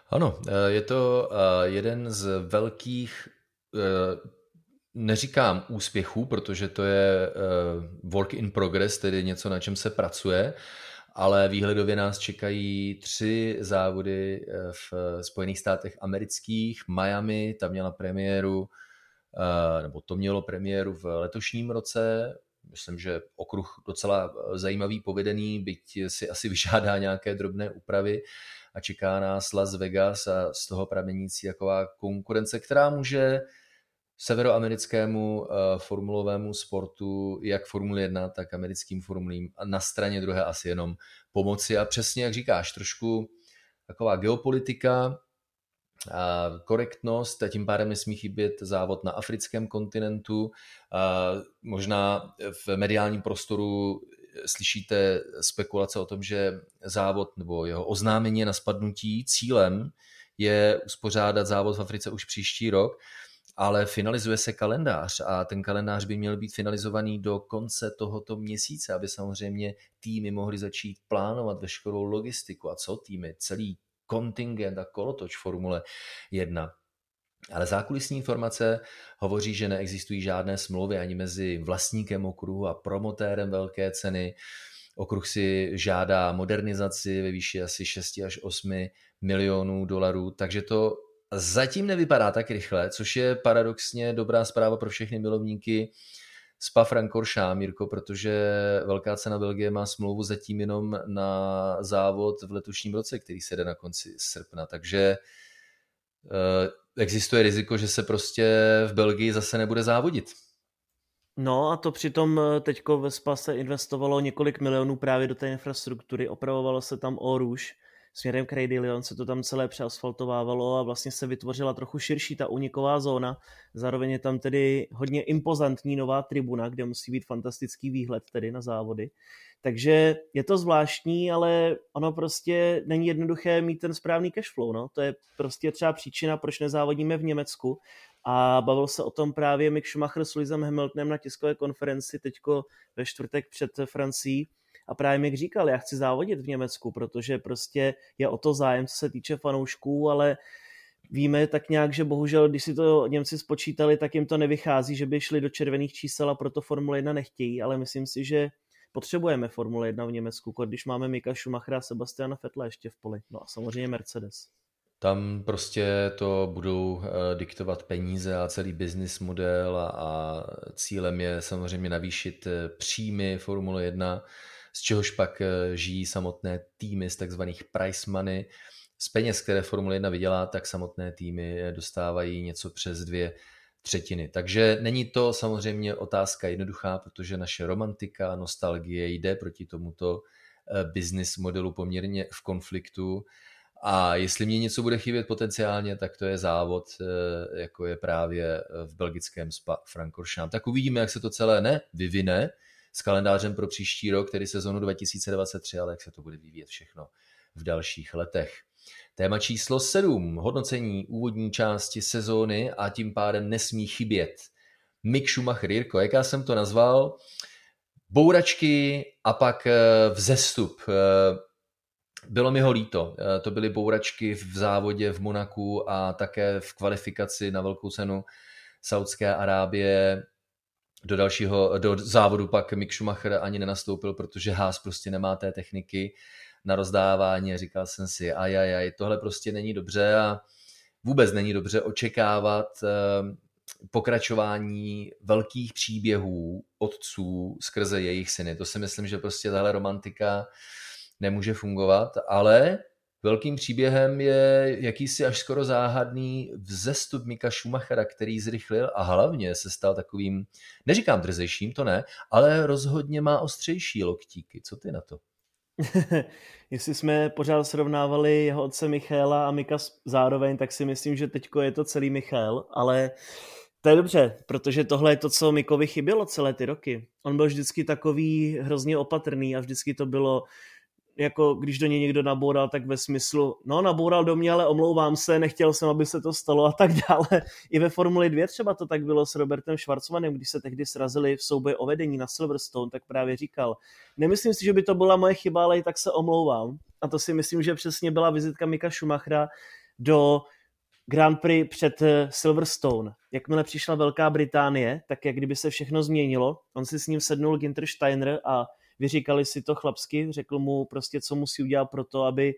Ano, eh, je to eh, jeden z velkých, neříkám úspěchů, protože to je work in progress, tedy něco, na čem se pracuje, ale výhledově nás čekají tři závody v Spojených státech amerických. Miami, tam měla premiéru nebo to mělo premiéru v letošním roce. Myslím, že okruh docela eh, zajímavý, povedený, byť si asi <laughs> vyžádá nějaké drobné úpravy a čeká nás Las Vegas a z toho pramenící taková konkurence, která může severoamerickému uh, formulovému sportu, jak Formule 1, tak americkým formulím a na straně druhé asi jenom pomoci. A přesně jak říkáš, trošku taková geopolitika, korektnost, a tím pádem nesmí chybět závod na africkém kontinentu. Možná v mediálním prostoru slyšíte spekulace o tom, že závod nebo jeho oznámení na spadnutí cílem je uspořádat závod v Africe už příští rok, ale finalizuje se kalendář a ten kalendář by měl být finalizovaný do konce tohoto měsíce, aby samozřejmě týmy mohly začít plánovat veškerou logistiku. A co týmy? Celý kontingent a kolotoč Formule 1. Ale zákulisní informace hovoří, že neexistují žádné smlouvy ani mezi vlastníkem okruhu a promotérem velké ceny. Okruh si žádá modernizaci ve výši asi 6 až 8 milionů dolarů, takže to zatím nevypadá tak rychle, což je paradoxně dobrá zpráva pro všechny milovníky Spa Francorchamps, Mirko, protože velká cena Belgie má smlouvu zatím jenom na závod v letošním roce, který se jde na konci srpna, takže uh, existuje riziko, že se prostě v Belgii zase nebude závodit. No a to přitom eh, teďko ve Spa se investovalo několik milionů právě do té infrastruktury, opravovalo se tam Oruž, směrem k Raidilion se to tam celé přeasfaltovávalo a vlastně se vytvořila trochu širší ta uniková zóna. Zároveň je tam tedy hodně impozantní nová tribuna, kde musí být fantastický výhled tedy na závody. Takže je to zvláštní, ale ono prostě není jednoduché mít ten správný cashflow. No. To je prostě třeba příčina, proč nezávodíme v Německu. A bavil se o tom právě Mick Schumacher s Louisem Hamiltonem na tiskové konferenci teďko ve čtvrtek před Francií a právě mi říkal, já chci závodit v Německu, protože prostě je o to zájem, co se týče fanoušků, ale víme tak nějak, že bohužel, když si to Němci spočítali, tak jim to nevychází, že by šli do červených čísel a proto Formule 1 nechtějí, ale myslím si, že potřebujeme Formule 1 v Německu, když máme Mika Schumachera a Sebastiana Vettela ještě v poli. No a samozřejmě Mercedes. Tam prostě to budou eh, diktovat peníze a celý business model a, a cílem je samozřejmě navýšit eh, příjmy Formule 1 z čehož pak eh, žijí samotné týmy z takzvaných price money. Z peněz, které Formule 1 vydělá, tak samotné týmy eh, dostávají něco přes dvě třetiny. Takže není to samozřejmě otázka jednoduchá, protože naše romantika, nostalgie jde proti tomuto eh, business modelu poměrně v konfliktu. A jestli mě něco bude chybět potenciálně, tak to je závod, jako je právě v belgickém Spa Francorchamps. Tak uvidíme, jak se to celé ne vyvine, s kalendářem pro příští rok, tedy sezonu 2023, ale jak se to bude vyvíjet všechno v dalších letech. Téma číslo 7. Hodnocení úvodní části sezóny a tím pádem nesmí chybět. Mick Schumacher, Jirko, jak já jsem to nazval? Bouračky a pak eh, vzestup. Eh, bylo mi ho líto. Eh, to byly bouračky v závodě v Monaku a také v kvalifikaci na velkou cenu Saudské Arábie do dalšího, do závodu pak Mick Schumacher ani nenastoupil, protože Haas prostě nemá té techniky na rozdávání a říkal jsem si, ajajaj, tohle prostě není dobře a vůbec není dobře očekávat ehm, pokračování velkých příběhů otců skrze jejich syny. To si myslím, že prostě tahle romantika nemůže fungovat, ale velkým příběhem je jakýsi až skoro záhadný vzestup Mika Schumachera, který zrychlil a hlavně se stal takovým, neříkám drzejším, to ne, ale rozhodně má ostřejší loktíky. Co ty na to? <laughs> Jestli jsme pořád srovnávali jeho otce Michaela a Mika zároveň, tak si myslím, že teďko je to celý Michal, ale to je dobře, protože tohle je to, co Mikovi chybělo celé ty roky. On byl vždycky takový hrozně opatrný a vždycky to bylo jako když do něj někdo naboural, tak ve smyslu, no naboural do mě, ale omlouvám se, nechtěl jsem, aby se to stalo a tak dále. I ve Formuli 2 třeba to tak bylo s Robertem Schwarzmanem, když se tehdy srazili v souboji o vedení na Silverstone, tak právě říkal, nemyslím si, že by to byla moje chyba, ale i tak se omlouvám. A to si myslím, že přesně byla vizitka Mika Schumachera do Grand Prix před eh, Silverstone. Jakmile přišla Velká Británie, tak jak kdyby se všechno změnilo. On si s ním sednul Ginter Steiner a vyříkali si to chlapsky, řekl mu prostě, co musí udělat pro to, aby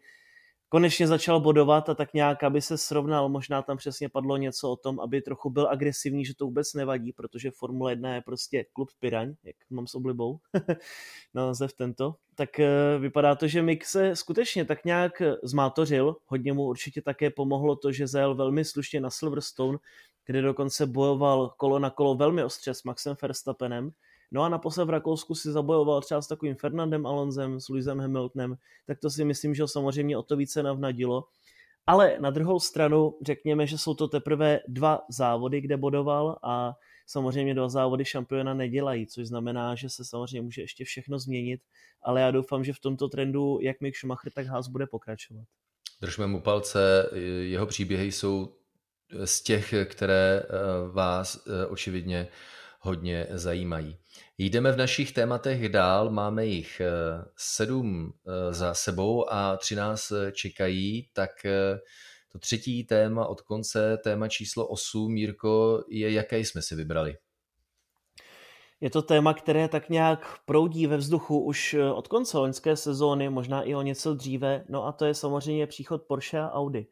konečně začal bodovat a tak nějak, aby se srovnal. Možná tam přesně padlo něco o tom, aby trochu byl agresivní, že to vůbec nevadí, protože Formule 1 je prostě klub piraň, jak mám s oblibou <laughs> na název tento. Tak eh, vypadá to, že Mick se skutečně tak nějak zmátořil. Hodně mu určitě také pomohlo to, že zajel velmi slušně na Silverstone, kde dokonce bojoval kolo na kolo velmi ostře s Maxem Verstappenem No a naposled v Rakousku si zabojoval třeba s takovým Fernandem Alonzem, s Lewisem Hamiltonem, tak to si myslím, že samozřejmě o to více navnadilo. Ale na druhou stranu řekněme, že jsou to teprve dva závody, kde bodoval a samozřejmě dva závody šampiona nedělají, což znamená, že se samozřejmě může ještě všechno změnit, ale já doufám, že v tomto trendu jak Mick Schumacher, tak Haas bude pokračovat. Držme mu palce, jeho příběhy jsou z těch, které eh, vás eh, očividně hodně zajímají. Jdeme v našich tématech dál, máme jich eh, sedm eh, za sebou a tři nás eh, čekají, tak to třetí téma od konce, téma číslo 8, Mírko, je jaké jsme si vybrali? Je to téma, které tak nějak proudí ve vzduchu už od konce loňské sezóny, možná i o něco dříve, no a to je samozřejmě příchod Porsche a Audi.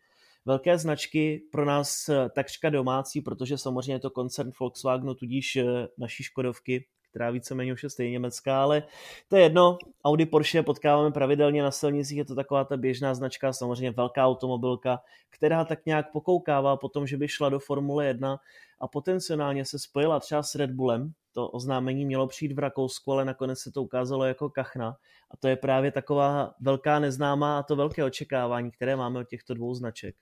Velké značky pro nás takřka domácí, protože samozřejmě je to koncern Volkswagenu, tudíž naší Škodovky, která víceméně už je stejně německá, ale to je jedno. Audi Porsche potkáváme pravidelně na silnicích, je to taková ta běžná značka, samozřejmě velká automobilka, která tak nějak pokoukává po tom, že by šla do Formule 1 a potenciálně se spojila třeba s Red Bullem. To oznámení mělo přijít v Rakousku, ale nakonec se to ukázalo jako kachna. A to je právě taková velká neznámá a to velké očekávání, které máme od těchto dvou značek.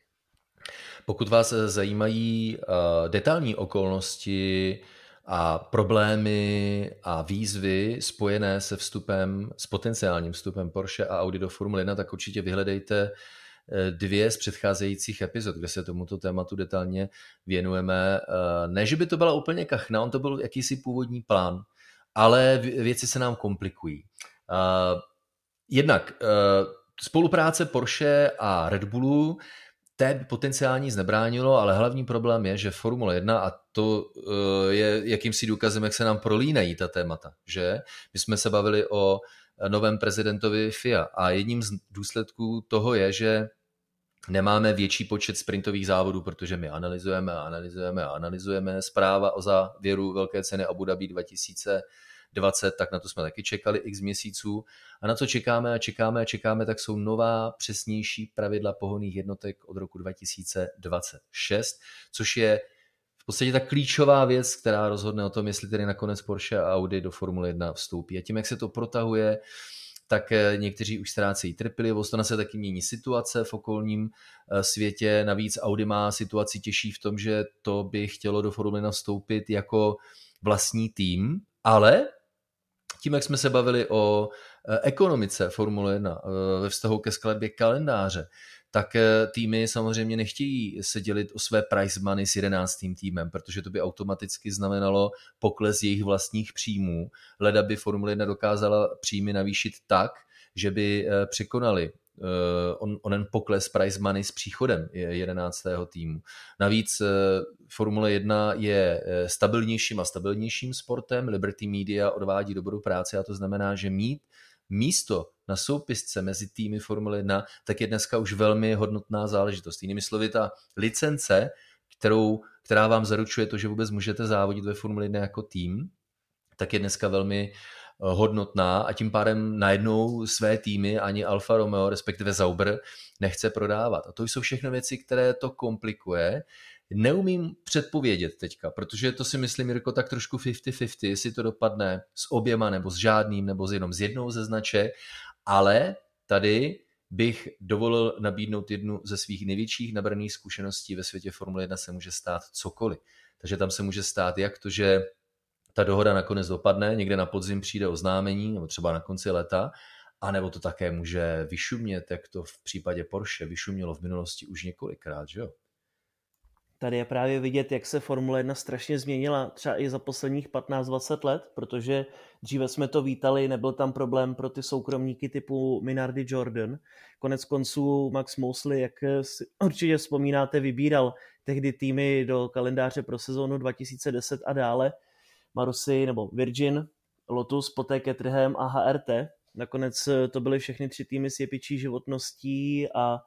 Pokud vás zajímají uh, detailní okolnosti a problémy a výzvy spojené se vstupem, s potenciálním vstupem Porsche a Audi do Formule 1, tak určitě vyhledejte eh, dvě z předcházejících epizod, kde se tomuto tématu detailně věnujeme. Eh, ne, že by to byla úplně kachna, on to byl jakýsi původní plán, ale věci se nám komplikují. Eh, jednak spolupráce Porsche a Red Bullu té by potenciálně nic nebránilo, ale hlavní problém je, že Formule 1, a to eh, je jakýmsi důkazem, jak se nám prolínají ta témata, že? My jsme se bavili o novém prezidentovi FIA a jedním z důsledků toho je, že nemáme větší počet sprintových závodů, protože my analyzujeme a analyzujeme a analyzujeme zpráva o závěru velké ceny Abu Dhabi 2000 20, tak na to jsme taky čekali x měsíců. A na co čekáme a čekáme a čekáme, tak jsou nová přesnější pravidla pohonných jednotek od roku 2026, což je v podstatě ta klíčová věc, která rozhodne o tom, jestli tedy nakonec Porsche a Audi do Formule 1 vstoupí. A tím, jak se to protahuje, tak eh, někteří už ztrácejí trpělivost, ona se taky mění situace v okolním eh, světě, navíc Audi má situaci těžší v tom, že to by chtělo do Formule 1 vstoupit jako vlastní tým, ale tím, jak jsme se bavili o eh, ekonomice Formule 1 eh, ve vztahu ke skladbě kalendáře, tak eh, týmy samozřejmě nechtějí se dělit o své prize money s jedenáctým týmem, protože to by automaticky znamenalo pokles jejich vlastních příjmů. Leda by Formule 1 dokázala příjmy navýšit tak, že by překonali on, onen pokles prize money s příchodem 11. týmu. Navíc eh, Formule 1 je eh, stabilnějším a stabilnějším sportem, Liberty Media odvádí dobrou práci a to znamená, že mít místo na soupisce mezi týmy Formule 1, tak je dneska už velmi hodnotná záležitost. Jinými slovy, ta licence, kterou, která vám zaručuje to, že vůbec můžete závodit ve Formule 1 jako tým, tak je dneska velmi hodnotná a tím pádem najednou své týmy ani Alfa Romeo, respektive Zauber, nechce prodávat. A to jsou všechno věci, které to komplikuje. Neumím předpovědět teďka, protože to si myslím, Jirko, tak trošku 50-50, jestli to dopadne s oběma, nebo s žádným, nebo s jenom s jednou ze značek, ale tady bych dovolil nabídnout jednu ze svých největších nabraných zkušeností ve světě Formule 1 se může stát cokoliv. Takže tam se může stát jak to, že ta dohoda nakonec dopadne, někde na podzim přijde oznámení, nebo třeba na konci leta, anebo to také může vyšumět, jak to v případě Porsche vyšumělo v minulosti už několikrát, že jo? Tady je právě vidět, jak se Formule 1 strašně změnila třeba i za posledních 15-20 let, protože dříve jsme to vítali, nebyl tam problém pro ty soukromníky typu Minardi Jordan. Konec konců Max Mosley, jak si určitě vzpomínáte, vybíral tehdy týmy do kalendáře pro sezónu 2010 a dále. Marusy nebo Virgin, Lotus, poté Caterham a HRT. Nakonec to byly všechny tři týmy s jepičí životností a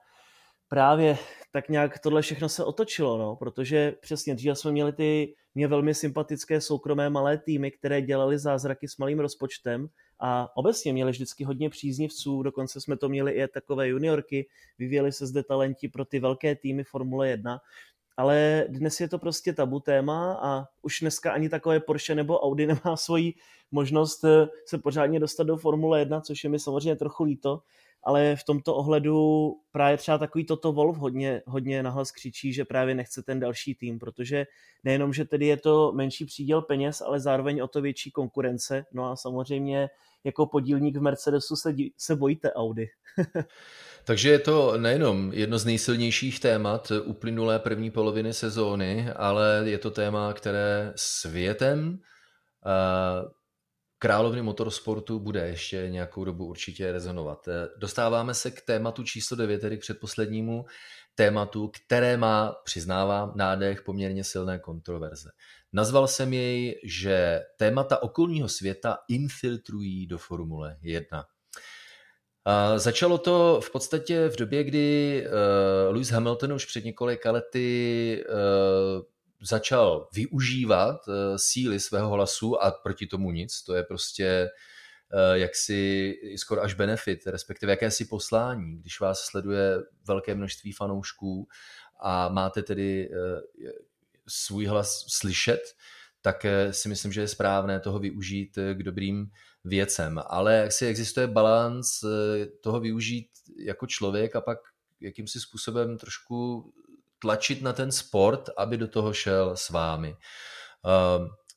právě tak nějak tohle všechno se otočilo, no, protože přesně dříve jsme měli ty mě velmi sympatické soukromé malé týmy, které dělali zázraky s malým rozpočtem a obecně měli vždycky hodně příznivců, dokonce jsme to měli i takové juniorky, vyvíjeli se zde talenti pro ty velké týmy Formule 1, ale dnes je to prostě tabu téma a už dneska ani takové Porsche nebo Audi <laughs> nemá svoji možnost eh, se pořádně dostat do Formule 1, což je mi samozřejmě trochu líto, ale v tomto ohledu právě třeba takový Toto Wolf hodně, hodně nahlas křičí, že právě nechce ten další tým, protože nejenom, že tedy je to menší příděl peněz, ale zároveň o to větší konkurence. No a samozřejmě jako podílník v Mercedesu se, se bojíte Audi. <laughs> Takže je to nejenom jedno z nejsilnějších témat uplynulé první poloviny sezóny, ale je to téma, které světem královny motorsportu bude ještě nějakou dobu určitě rezonovat. Eh, dostáváme se k tématu číslo 9, tedy k předposlednímu tématu, které má, přiznávám, nádech poměrně silné kontroverze. Nazval jsem jej, že témata okolního světa infiltrují do Formule 1. A začalo to v podstatě v době, kdy uh, Lewis Hamilton už před několika lety uh, začal využívat eh, síly svého hlasu a proti tomu nic, to je prostě eh, jaksi skoro až benefit, respektive jakési poslání, když vás sleduje velké množství fanoušků a máte tedy eh, svůj hlas slyšet, tak si myslím, že je správné toho využít k dobrým věcem. Ale jak si existuje balans toho využít jako člověk a pak jakýmsi způsobem trošku tlačit na ten sport, aby do toho šel s vámi.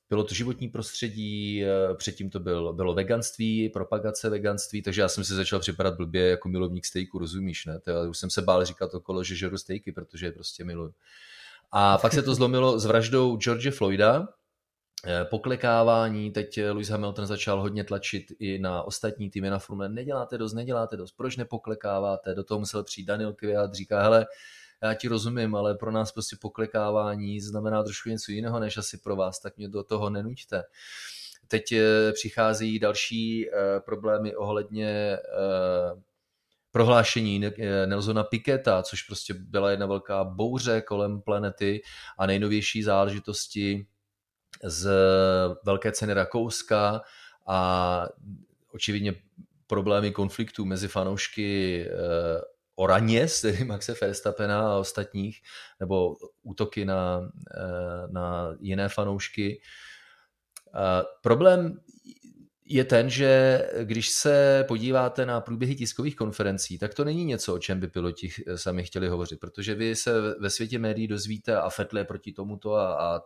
Bylo to životní prostředí, eh, předtím to bylo, bylo veganství, propagace veganství, takže já jsem si začal připadat blbě jako milovník stejku, rozumíš, ne? To já už jsem se bál říkat okolo, že žeru stejky, protože je prostě miluju. A pak se to zlomilo s vraždou George Floyda, eh, poklekávání, teď Lewis Hamilton začal hodně tlačit i na ostatní týmy na Formule, neděláte dost, neděláte dost, proč nepoklekáváte, do toho musel přijít Daniel Kvyat, říká, hele, já ti rozumím, ale pro nás prostě poklekávání znamená trošku něco jiného než asi pro vás, tak mě do toho nenuďte. Teď eh, přichází další eh, problémy ohledně eh, prohlášení Nelsona Piketa, což prostě byla jedna velká bouře kolem planety a nejnovější záležitosti z velké ceny Rakouska a očividně problémy konfliktů mezi fanoušky o raně, tedy Maxe Verstappena a ostatních, nebo útoky na, eh, na jiné fanoušky. Problém je ten, že když se podíváte na průběhy tiskových konferencí, tak to není něco, o čem by piloti sami chtěli hovořit, protože vy se ve světě médií dozvíte a Fettle proti tomuto a, a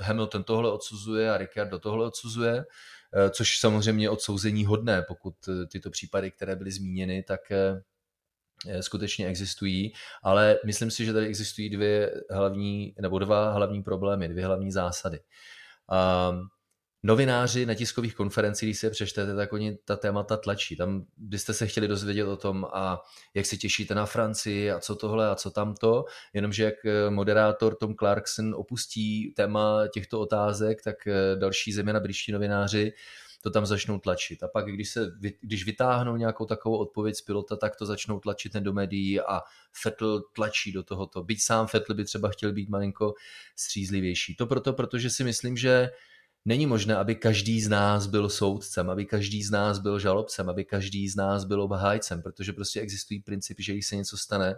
Hamilton tohle odsuzuje a Ricciardo tohle odsuzuje, eh, což samozřejmě odsouzení hodné, pokud tyto případy, které byly zmíněny, tak eh, Eh, skutečně existují, ale myslím si, že tady existují dvě hlavní, nebo dva hlavní problémy, dvě hlavní zásady. Um, novináři na tiskových konferencích, když se přečtete, tak oni ta témata tlačí. Tam byste se chtěli dozvědět o tom, a jak se těšíte na Francii a co tohle a co tamto, jenomže jak eh, moderátor Tom Clarkson opustí téma těchto otázek, tak eh, další země na novináři to tam začnou tlačit. A pak, když, se, když vytáhnou nějakou takovou odpověď z pilota, tak to začnou tlačit ten do médií a Fettel tlačí do tohoto. Byť sám Fettel by třeba chtěl být malinko střízlivější. To proto, protože si myslím, že Není možné, aby každý z nás byl soudcem, aby každý z nás byl žalobcem, aby každý z nás byl obhájcem, protože prostě existují principy, že když se něco stane,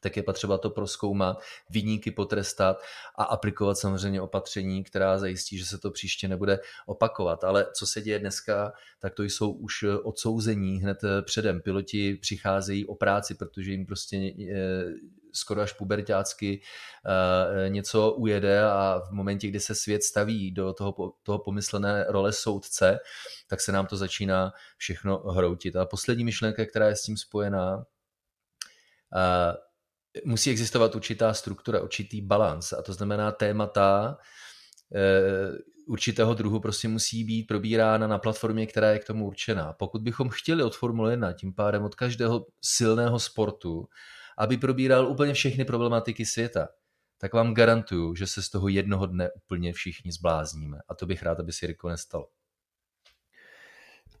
tak je potřeba to proskoumat, vyníky potrestat a aplikovat samozřejmě opatření, která zajistí, že se to příště nebude opakovat. Ale co se děje dneska, tak to jsou už odsouzení hned předem. Piloti přicházejí o práci, protože jim prostě eh, skoro až pubertácky eh, něco ujede a v momentě, kdy se svět staví do toho, toho pomyslené role soudce, tak se nám to začíná všechno hroutit. A poslední myšlenka, která je s tím spojená, eh, musí existovat určitá struktura, určitý balans a to znamená témata eh, určitého druhu prostě musí být probírána na platformě, která je k tomu určená. Pokud bychom chtěli od Formule 1, tím pádem od každého silného sportu, aby probíral úplně všechny problematiky světa, tak vám garantuju, že se z toho jednoho dne úplně všichni zblázníme. A to bych rád, aby si Riko nestalo.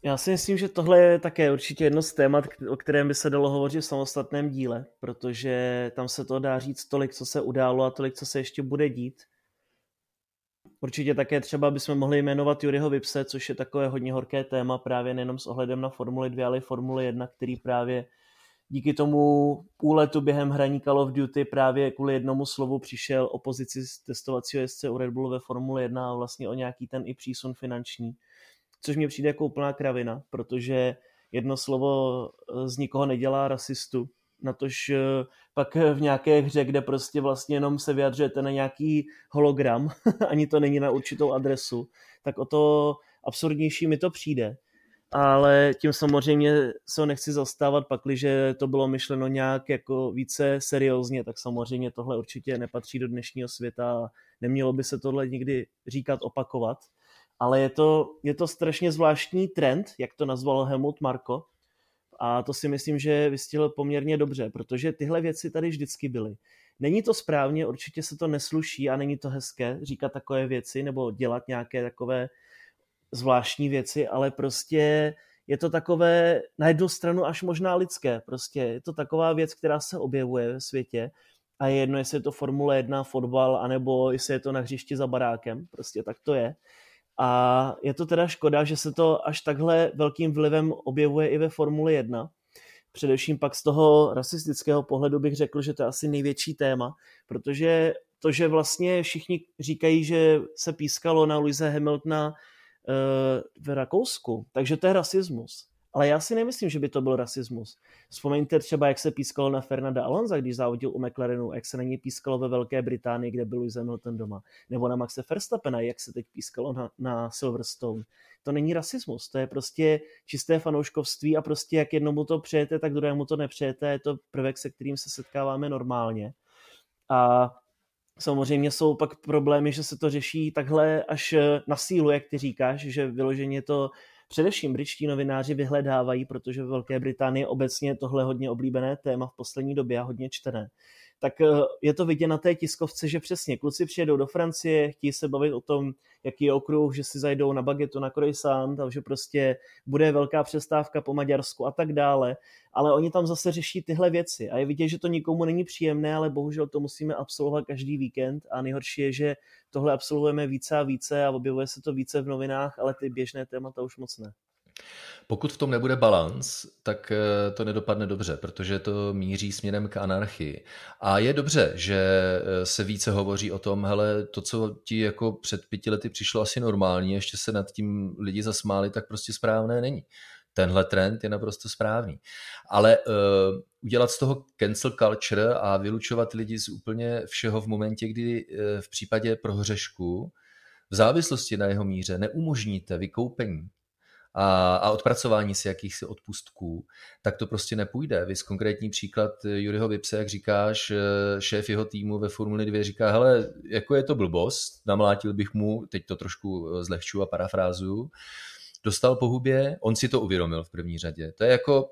Já si myslím, že tohle je také určitě jedno z témat, o kterém by se dalo hovořit v samostatném díle, protože tam se to dá říct tolik, co se událo a tolik, co se ještě bude dít. Určitě také třeba bychom mohli jmenovat Juryho Vipse, což je takové hodně horké téma právě nejenom s ohledem na Formuli 2, ale i Formule 1, který právě díky tomu úletu během hraní Call of Duty právě kvůli jednomu slovu přišel o pozici z testovacího jezdce u Red Bullu ve Formule 1 a vlastně o nějaký ten i přísun finanční což mě přijde jako úplná kravina, protože jedno slovo eh, z nikoho nedělá rasistu, natož eh, pak v nějaké hře, kde prostě vlastně jenom se vyjadřujete na nějaký hologram, <laughs> ani to není na určitou adresu, tak o to absurdnější mi to přijde. Ale tím samozřejmě se ho nechci zastávat, pakliže to bylo myšleno nějak jako více seriózně, tak samozřejmě tohle určitě nepatří do dnešního světa a nemělo by se tohle nikdy říkat, opakovat ale je to, je to strašně zvláštní trend, jak to nazval Helmut Marko, a to si myslím, že vystihl poměrně dobře, protože tyhle věci tady vždycky byly. Není to správně, určitě se to nesluší a není to hezké říkat takové věci nebo dělat nějaké takové zvláštní věci, ale prostě je to takové na jednu stranu až možná lidské. Prostě je to taková věc, která se objevuje ve světě a je jedno, jestli je to Formule 1, fotbal, anebo jestli je to na hřišti za barákem. Prostě tak to je. A je to teda škoda, že se to až takhle velkým vlivem objevuje i ve Formuli 1. Především pak z toho rasistického pohledu bych řekl, že to je asi největší téma, protože to, že vlastně všichni říkají, že se pískalo na Luise Hamiltona eh, v Rakousku, takže to je rasismus. Ale já si nemyslím, že by to byl rasismus. Vzpomeňte třeba, jak se pískalo na Fernanda Alonza, když závodil u McLarenu, jak se na něj pískalo ve Velké Británii, kde byl Lewis Hamilton doma. Nebo na Maxe Verstappena, jak se teď pískalo na, na Silverstone. To není rasismus, to je prostě čisté fanouškovství a prostě jak jednomu to přejete, tak druhému to nepřejete. Je to prvek, se kterým se setkáváme normálně. A Samozřejmě jsou pak problémy, že se to řeší takhle až na sílu, jak ty říkáš, že vyloženě to především britští novináři vyhledávají, protože v Velké Británii obecně je tohle hodně oblíbené téma v poslední době a hodně čtené tak eh, je to vidět na té tiskovce, že přesně kluci přijedou do Francie, chtějí se bavit o tom, jaký je okruh, že si zajdou na bagetu, na croissant že prostě bude velká přestávka po Maďarsku a tak dále, ale oni tam zase řeší tyhle věci. A je vidět, že to nikomu není příjemné, ale bohužel to musíme absolvovat každý víkend. A nejhorší je, že tohle absolvujeme více a více a objevuje se to více v novinách, ale ty běžné témata už moc ne. Pokud v tom nebude balans, tak eh, to nedopadne dobře, protože to míří směrem k anarchii. A je dobře, že eh, se více hovoří o tom, hele, to, co ti jako před pěti lety přišlo asi normální, ještě se nad tím lidi zasmáli, tak prostě správné není. Tenhle trend je naprosto správný. Ale uh, udělat z toho cancel culture a vylučovat lidi z úplně všeho v momentě, kdy uh, v případě prohřešku v závislosti na jeho míře neumožníte vykoupení a, a odpracování si jakýchsi odpustků, tak to prostě nepůjde. Vy konkrétní příklad Juryho Vipse, jak říkáš, šéf jeho týmu ve Formuli 2 říká, hele, jako je to blbost, namlátil bych mu, teď to trošku zlehču a parafrázu, dostal po hubě, on si to uvědomil v první řadě. To je jako,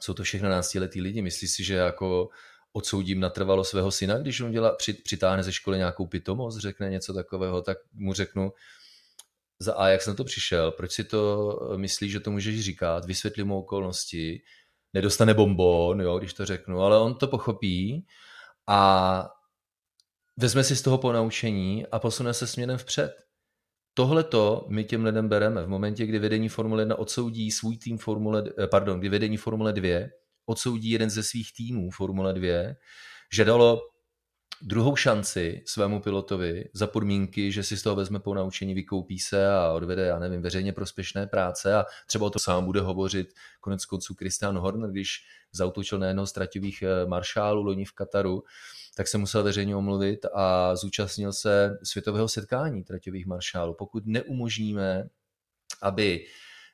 jsou to všechno náctiletí lidi, myslí si, že jako odsoudím natrvalo svého syna, když on dělá, přitáhne ze školy nějakou pitomost, řekne něco takového, tak mu řeknu, za A, jak jsem to přišel, proč si to eh, myslíš, že to můžeš říkat, vysvětli mu okolnosti, nedostane bombon, jo, když to řeknu, ale on to pochopí a vezme si z toho ponaučení a posune se směrem vpřed. tohleto my těm lidem bereme. V momentě, kdy vedení Formule 1 odsoudí svůj tým Formule, eh, pardon, kdy vedení Formule 2 odsoudí jeden ze svých týmů Formule 2, že dalo druhou šanci svému pilotovi za podmínky, že si z toho vezme po naučení, vykoupí se a odvede, já nevím, veřejně prospěšné práce a třeba o to sám bude hovořit konec konců Christian Horner, když zautočil na jednoho z traťových eh, maršálů loni v Kataru, tak se musel veřejně omluvit a zúčastnil se světového setkání traťových maršálů. Pokud neumožníme, aby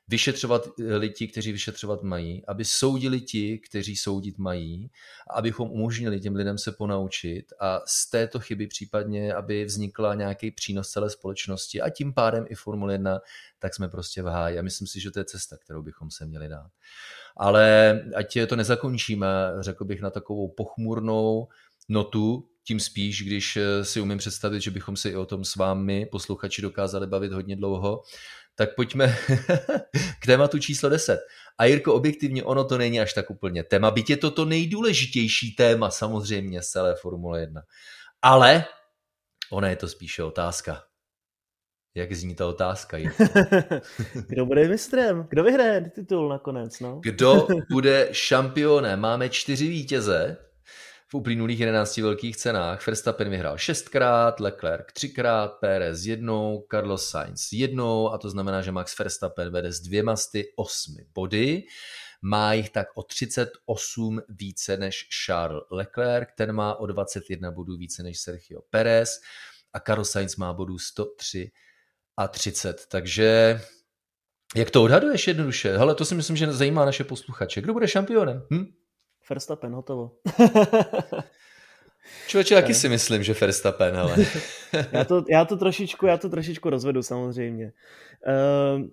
vyšetřovat eh, lidi, kteří vyšetřovat mají, aby soudili ti, kteří soudit mají, abychom umožnili těm lidem se ponaučit a z této chyby případně, aby vznikla nějaký přínos celé společnosti a tím pádem i Formule 1, tak jsme prostě v háji. A myslím si, že to je cesta, kterou bychom se měli dát. Ale ať to nezakončíme, řekl bych na takovou pochmurnou notu, tím spíš, když eh, si umím představit, že bychom si i o tom s vámi, posluchači, dokázali bavit hodně dlouho, tak pojďme <laughs> k tématu číslo 10. A Jirko, objektivně ono to není až tak úplně téma, byť je to to nejdůležitější téma samozřejmě z celé Formule 1. Ale ona je to spíše otázka. Jak zní ta otázka? <laughs> Kdo bude mistrem? Kdo vyhraje titul nakonec? No? Kdo <laughs> bude šampionem? Máme čtyři vítěze v uplynulých 11 velkých cenách. Verstappen vyhrál šestkrát, Leclerc třikrát, Pérez jednou, Carlos Sainz jednou a to znamená, že Max Verstappen vede s dvěma sty osmi body. Má jich tak o 38 více než Charles Leclerc, ten má o 21 bodů více než Sergio Perez a Carlos Sainz má bodů 103 a 30. Takže jak to odhaduješ jednoduše? Hele, to si myslím, že zajímá naše posluchače. Kdo bude šampionem? Hm? Verstappen, hotovo. <laughs> Člověče, jaký si myslím, že Verstappen, ale. <laughs> já, to, já, to trošičku, já to trošičku rozvedu samozřejmě. Uh,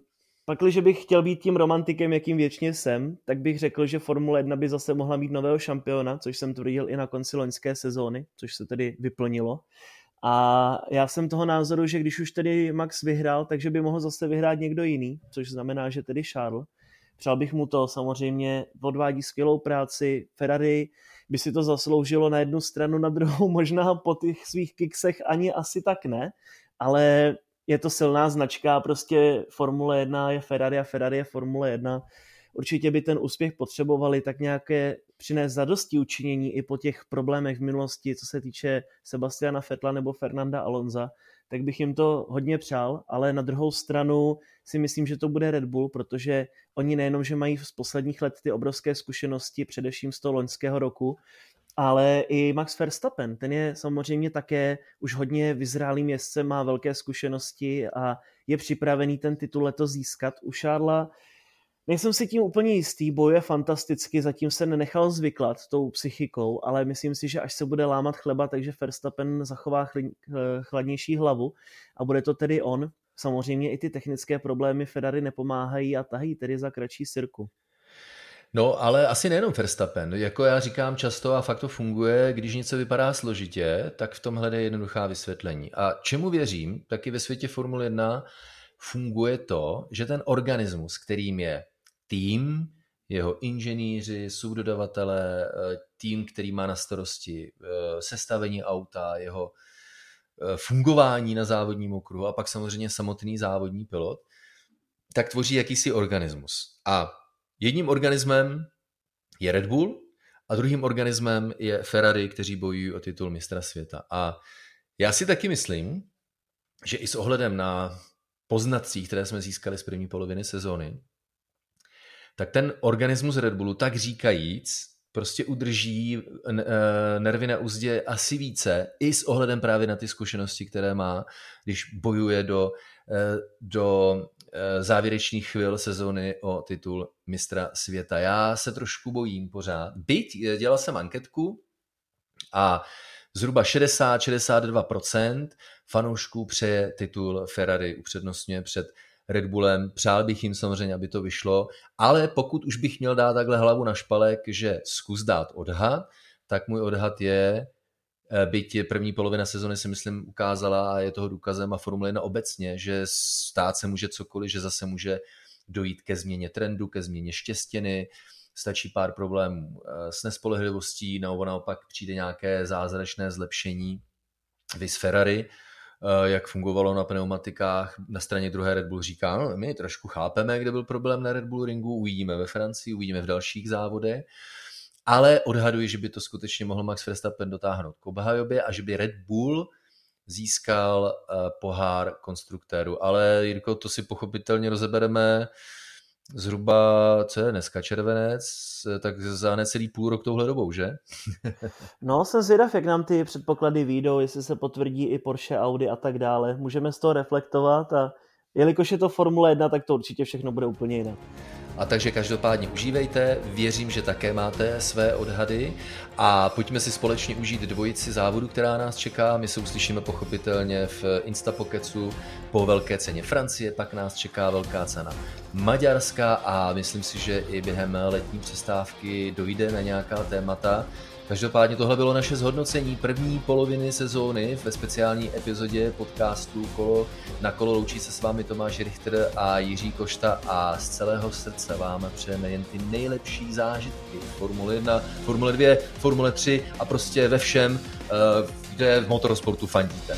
pak, když bych chtěl být tím romantikem, jakým věčně jsem, tak bych řekl, že Formule 1 by zase mohla mít nového šampiona, což jsem tvrdil i na konci loňské sezóny, což se tedy vyplnilo. A já jsem toho názoru, že když už tedy Max vyhrál, takže by mohl zase vyhrát někdo jiný, což znamená, že tedy Charles. Přál bych mu to, samozřejmě odvádí skvělou práci. Ferrari by si to zasloužilo na jednu stranu, na druhou <laughs> možná po těch svých kiksech ani asi tak ne, ale je to silná značka, prostě Formule 1 je Ferrari a Ferrari je Formule 1. Určitě by ten úspěch potřebovali tak nějaké přinést zadosti učinění i po těch problémech v minulosti, co se týče Sebastiana Fetla nebo Fernanda Alonza, tak bych jim to hodně přál, ale na druhou stranu si myslím, že to bude Red Bull, protože oni nejenom, že mají z posledních let ty obrovské zkušenosti, především z toho loňského roku, ale i Max Verstappen, ten je samozřejmě také už hodně vyzrálým jezdcem, má velké zkušenosti a je připravený ten titul letos získat. U Šárla Nejsem si tím úplně jistý, bojuje fantasticky, zatím se nenechal zvyklat tou psychikou, ale myslím si, že až se bude lámat chleba, takže Verstappen zachová chladnější hlavu a bude to tedy on. Samozřejmě i ty technické problémy Ferrari nepomáhají a tahají tedy za kratší sirku. No, ale asi nejenom Verstappen. Jako já říkám často a fakt to funguje, když něco vypadá složitě, tak v tomhle je jednoduchá vysvětlení. A čemu věřím, taky ve světě Formule 1 funguje to, že ten organismus, kterým je tým, jeho inženýři, subdodavatelé, eh, tým, který má na starosti eh, sestavení auta, jeho eh, fungování na závodním okruhu a pak samozřejmě samotný závodní pilot, tak tvoří jakýsi organismus. A jedním organismem je Red Bull a druhým organismem je Ferrari, kteří bojují o titul mistra světa. A já si taky myslím, že i s ohledem na poznatcích, které jsme získali z první poloviny sezóny, tak ten organismus Red Bullu, tak říkajíc, prostě udrží eh, nervy na úzdě asi více, i s ohledem právě na ty zkušenosti, které má, když bojuje do, eh, do eh, závěrečných chvil sezóny o titul mistra světa. Já se trošku bojím pořád. Byť dělal jsem anketku a zhruba 60-62% fanoušků přeje titul Ferrari upřednostňuje před Red Bullem. Přál bych jim samozřejmě, aby to vyšlo, ale pokud už bych měl dát takhle hlavu na špalek, že zkus dát odhad, tak můj odhad je, eh, byť je první polovina sezony si myslím ukázala a je toho důkazem a Formule 1 obecně, že stát se může cokoliv, že zase může dojít ke změně trendu, ke změně štěstěny, stačí pár problémů eh, s nespolehlivostí, nebo naopak přijde nějaké zázračné zlepšení, vys Ferrari, jak fungovalo na pneumatikách. Na straně druhé Red Bull říká, no, my trošku chápeme, kde byl problém na Red Bull ringu, uvidíme ve Francii, uvidíme v dalších závodech, ale odhaduji, že by to skutečně mohl Max Verstappen dotáhnout k obhajobě a že by Red Bull získal uh, pohár konstruktéru. Ale Jirko, to si pochopitelně rozebereme zhruba, co je dneska, červenec, tak za necelý půl rok touhle dobou, že? <laughs> no, jsem zvědav, jak nám ty předpoklady výjdou, jestli se potvrdí i Porsche, Audi a tak dále. Můžeme z toho reflektovat a jelikož je to Formule 1, tak to určitě všechno bude úplně jinak. A takže každopádně užívejte, věřím, že také máte své odhady a pojďme si společně užít dvojici závodu, která nás čeká. My se uslyšíme pochopitelně v Instapokecu po velké ceně Francie, pak nás čeká velká cena Maďarska a myslím si, že i během letní přestávky dojde na nějaká témata, Každopádně tohle bylo naše zhodnocení první poloviny sezóny ve speciální epizodě podcastu Kolo na kolo loučí se s vámi Tomáš Richter a Jiří Košta a z celého srdce vám přejeme jen ty nejlepší zážitky Formule 1, Formule 2, Formule 3 a prostě ve všem, eh, kde v motorsportu fandíte.